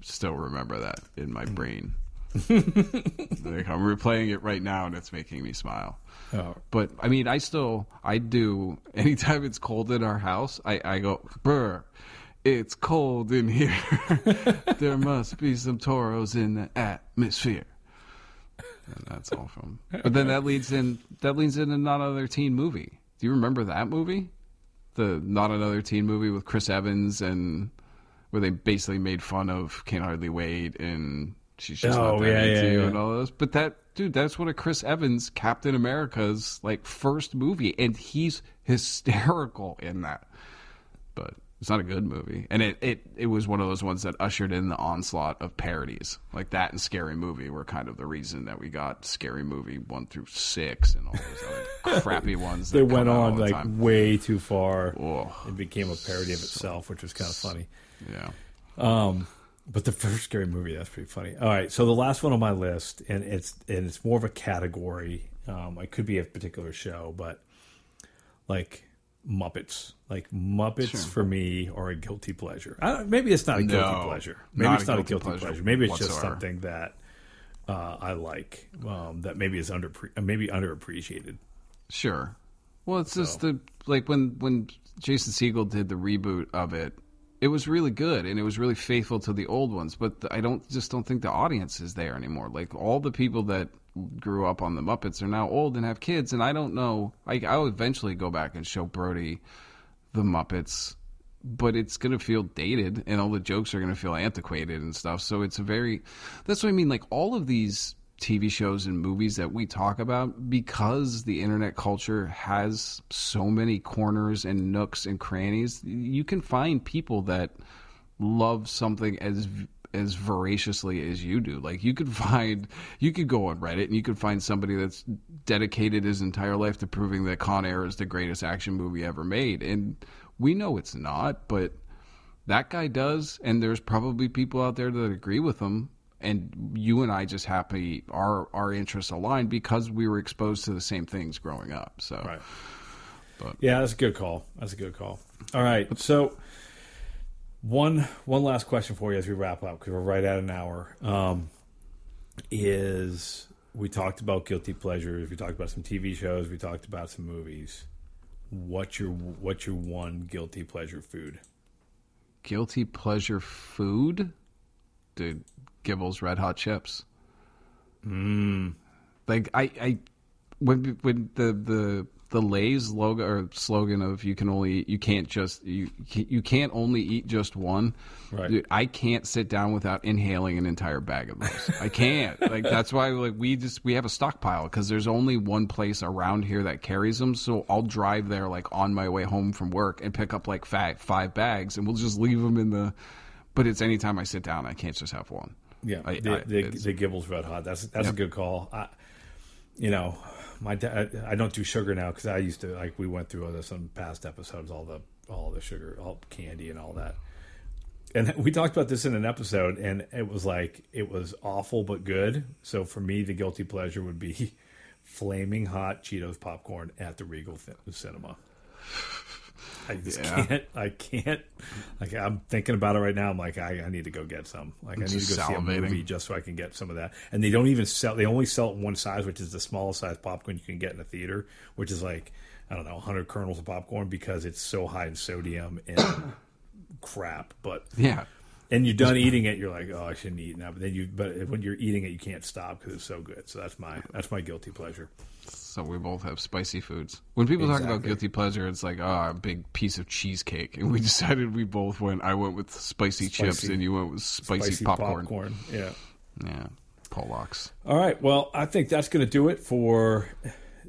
still remember that in my mm. brain. like I'm replaying it right now, and it's making me smile. Oh, But I mean, I still I do. Anytime it's cold in our house, I I go brr. It's cold in here. there must be some toros in the atmosphere. And that's all from. But then that leads in that leads into not another teen movie. Do you remember that movie? The not another teen movie with Chris Evans and where they basically made fun of Can't Hardly Wait and she's just Oh, not that yeah, into yeah, yeah. and all those. But that dude, that's one of Chris Evans, Captain America's like first movie, and he's hysterical in that. But it's not a good movie, and it, it it was one of those ones that ushered in the onslaught of parodies, like that and Scary Movie were kind of the reason that we got Scary Movie one through six and all those other crappy ones. That they went on like time. way too far. Oh. It became a parody of itself, which was kind of funny. yeah. Um, but the first scary movie that's pretty funny. All right, so the last one on my list, and it's and it's more of a category. Um, it could be a particular show, but like Muppets, like Muppets for me are a guilty pleasure. I don't, maybe it's not a guilty No, pleasure. Maybe it's not a guilty guilty pleasure. pleasure Maybe it's just something that uh, I like um, that maybe is under maybe underappreciated. Sure. Well, it's just the like when when Jason Segel did the reboot of it, it was really good and it was really faithful to the old ones. But I don't just don't think the audience is there anymore. Like all the people that grew up on the Muppets are now old and have kids, and I don't know. I, I'll eventually go back and show Brody the Muppets, but it's gonna feel dated, and all the jokes are gonna feel antiquated and stuff. So it's a very. That's what I mean. Like all of these TV shows and movies that we talk about because the internet culture has so many corners and nooks and crannies. You can find people that love something as as voraciously as you do. Like you could find you could go on Reddit and you could find somebody that's dedicated his entire life to proving that Con Air is the greatest action movie ever made. And we know it's not, but that guy does and there's probably people out there that agree with him and you and I just happy our our interests aligned because we were exposed to the same things growing up. So, right. But yeah, that's a good call. That's a good call. All right, so one one last question for you as we wrap up because we're right at an hour. Um, is we talked about guilty pleasures, we talked about some TV shows, we talked about some movies. What's your what's your one guilty pleasure food? Guilty pleasure food, dude. Gibbles Red Hot Chips. Mm. Like I, I when when the the the Lay's logo or slogan of you can only you can't just you you can't only eat just one. Right. Dude, I can't sit down without inhaling an entire bag of those. I can't. Like that's why like we just we have a stockpile because there's only one place around here that carries them. So I'll drive there like on my way home from work and pick up like five five bags and we'll just leave them in the. But it's anytime I sit down, I can't just have one. Yeah, I- the, I- the, the Gibbles Red Hot. That's that's a good call. I, you know, my dad. I don't do sugar now because I used to like we went through other some past episodes, all the all the sugar, all candy, and all that. And we talked about this in an episode, and it was like it was awful but good. So for me, the guilty pleasure would be flaming hot Cheetos popcorn at the Regal Cinema. I just Yeah. can't. I can't. Like I'm thinking about it right now. I'm like, I, I need to go get some. Like I need to go Just see a movie just so I can get some of that. And they don't even sell. They only sell it in one size, which is the smallest size popcorn you can get in a theater, which is like I don't know, 100 kernels of popcorn because it's so high in sodium and crap. But Yeah. And you're done eating it, you're like, oh, I shouldn't eat now. But then you, but when you're eating it, you can't stop because it's so good. So that's my that's my guilty pleasure. So we both have spicy foods. When people talk about guilty pleasure, it's like, oh, a big piece of cheesecake. And we decided we both went. I went with spicy, chips, and you went with spicy, popcorn. popcorn. Yeah. Yeah, Polacks. All right. Well, I think that's going to do it for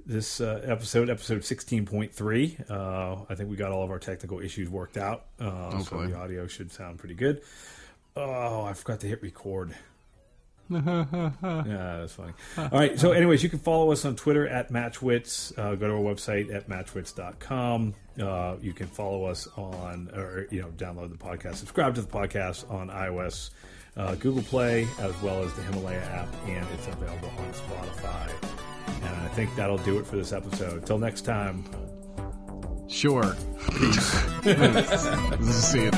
this uh, episode, episode 16.3. Uh, I think we got all of our technical issues worked out. Uh, so the audio should sound pretty good. Oh, I forgot to hit record. yeah, that's funny. All right. So, anyways, you can follow us on Twitter at MatchWits. Uh, go to our website at matchwits.com. Uh, you can follow us on, or, you know, download the podcast, subscribe to the podcast on iOS, uh, Google Play, as well as the Himalaya app, and it's available on Spotify. And I think that'll do it for this episode. Till next time. Sure. See you.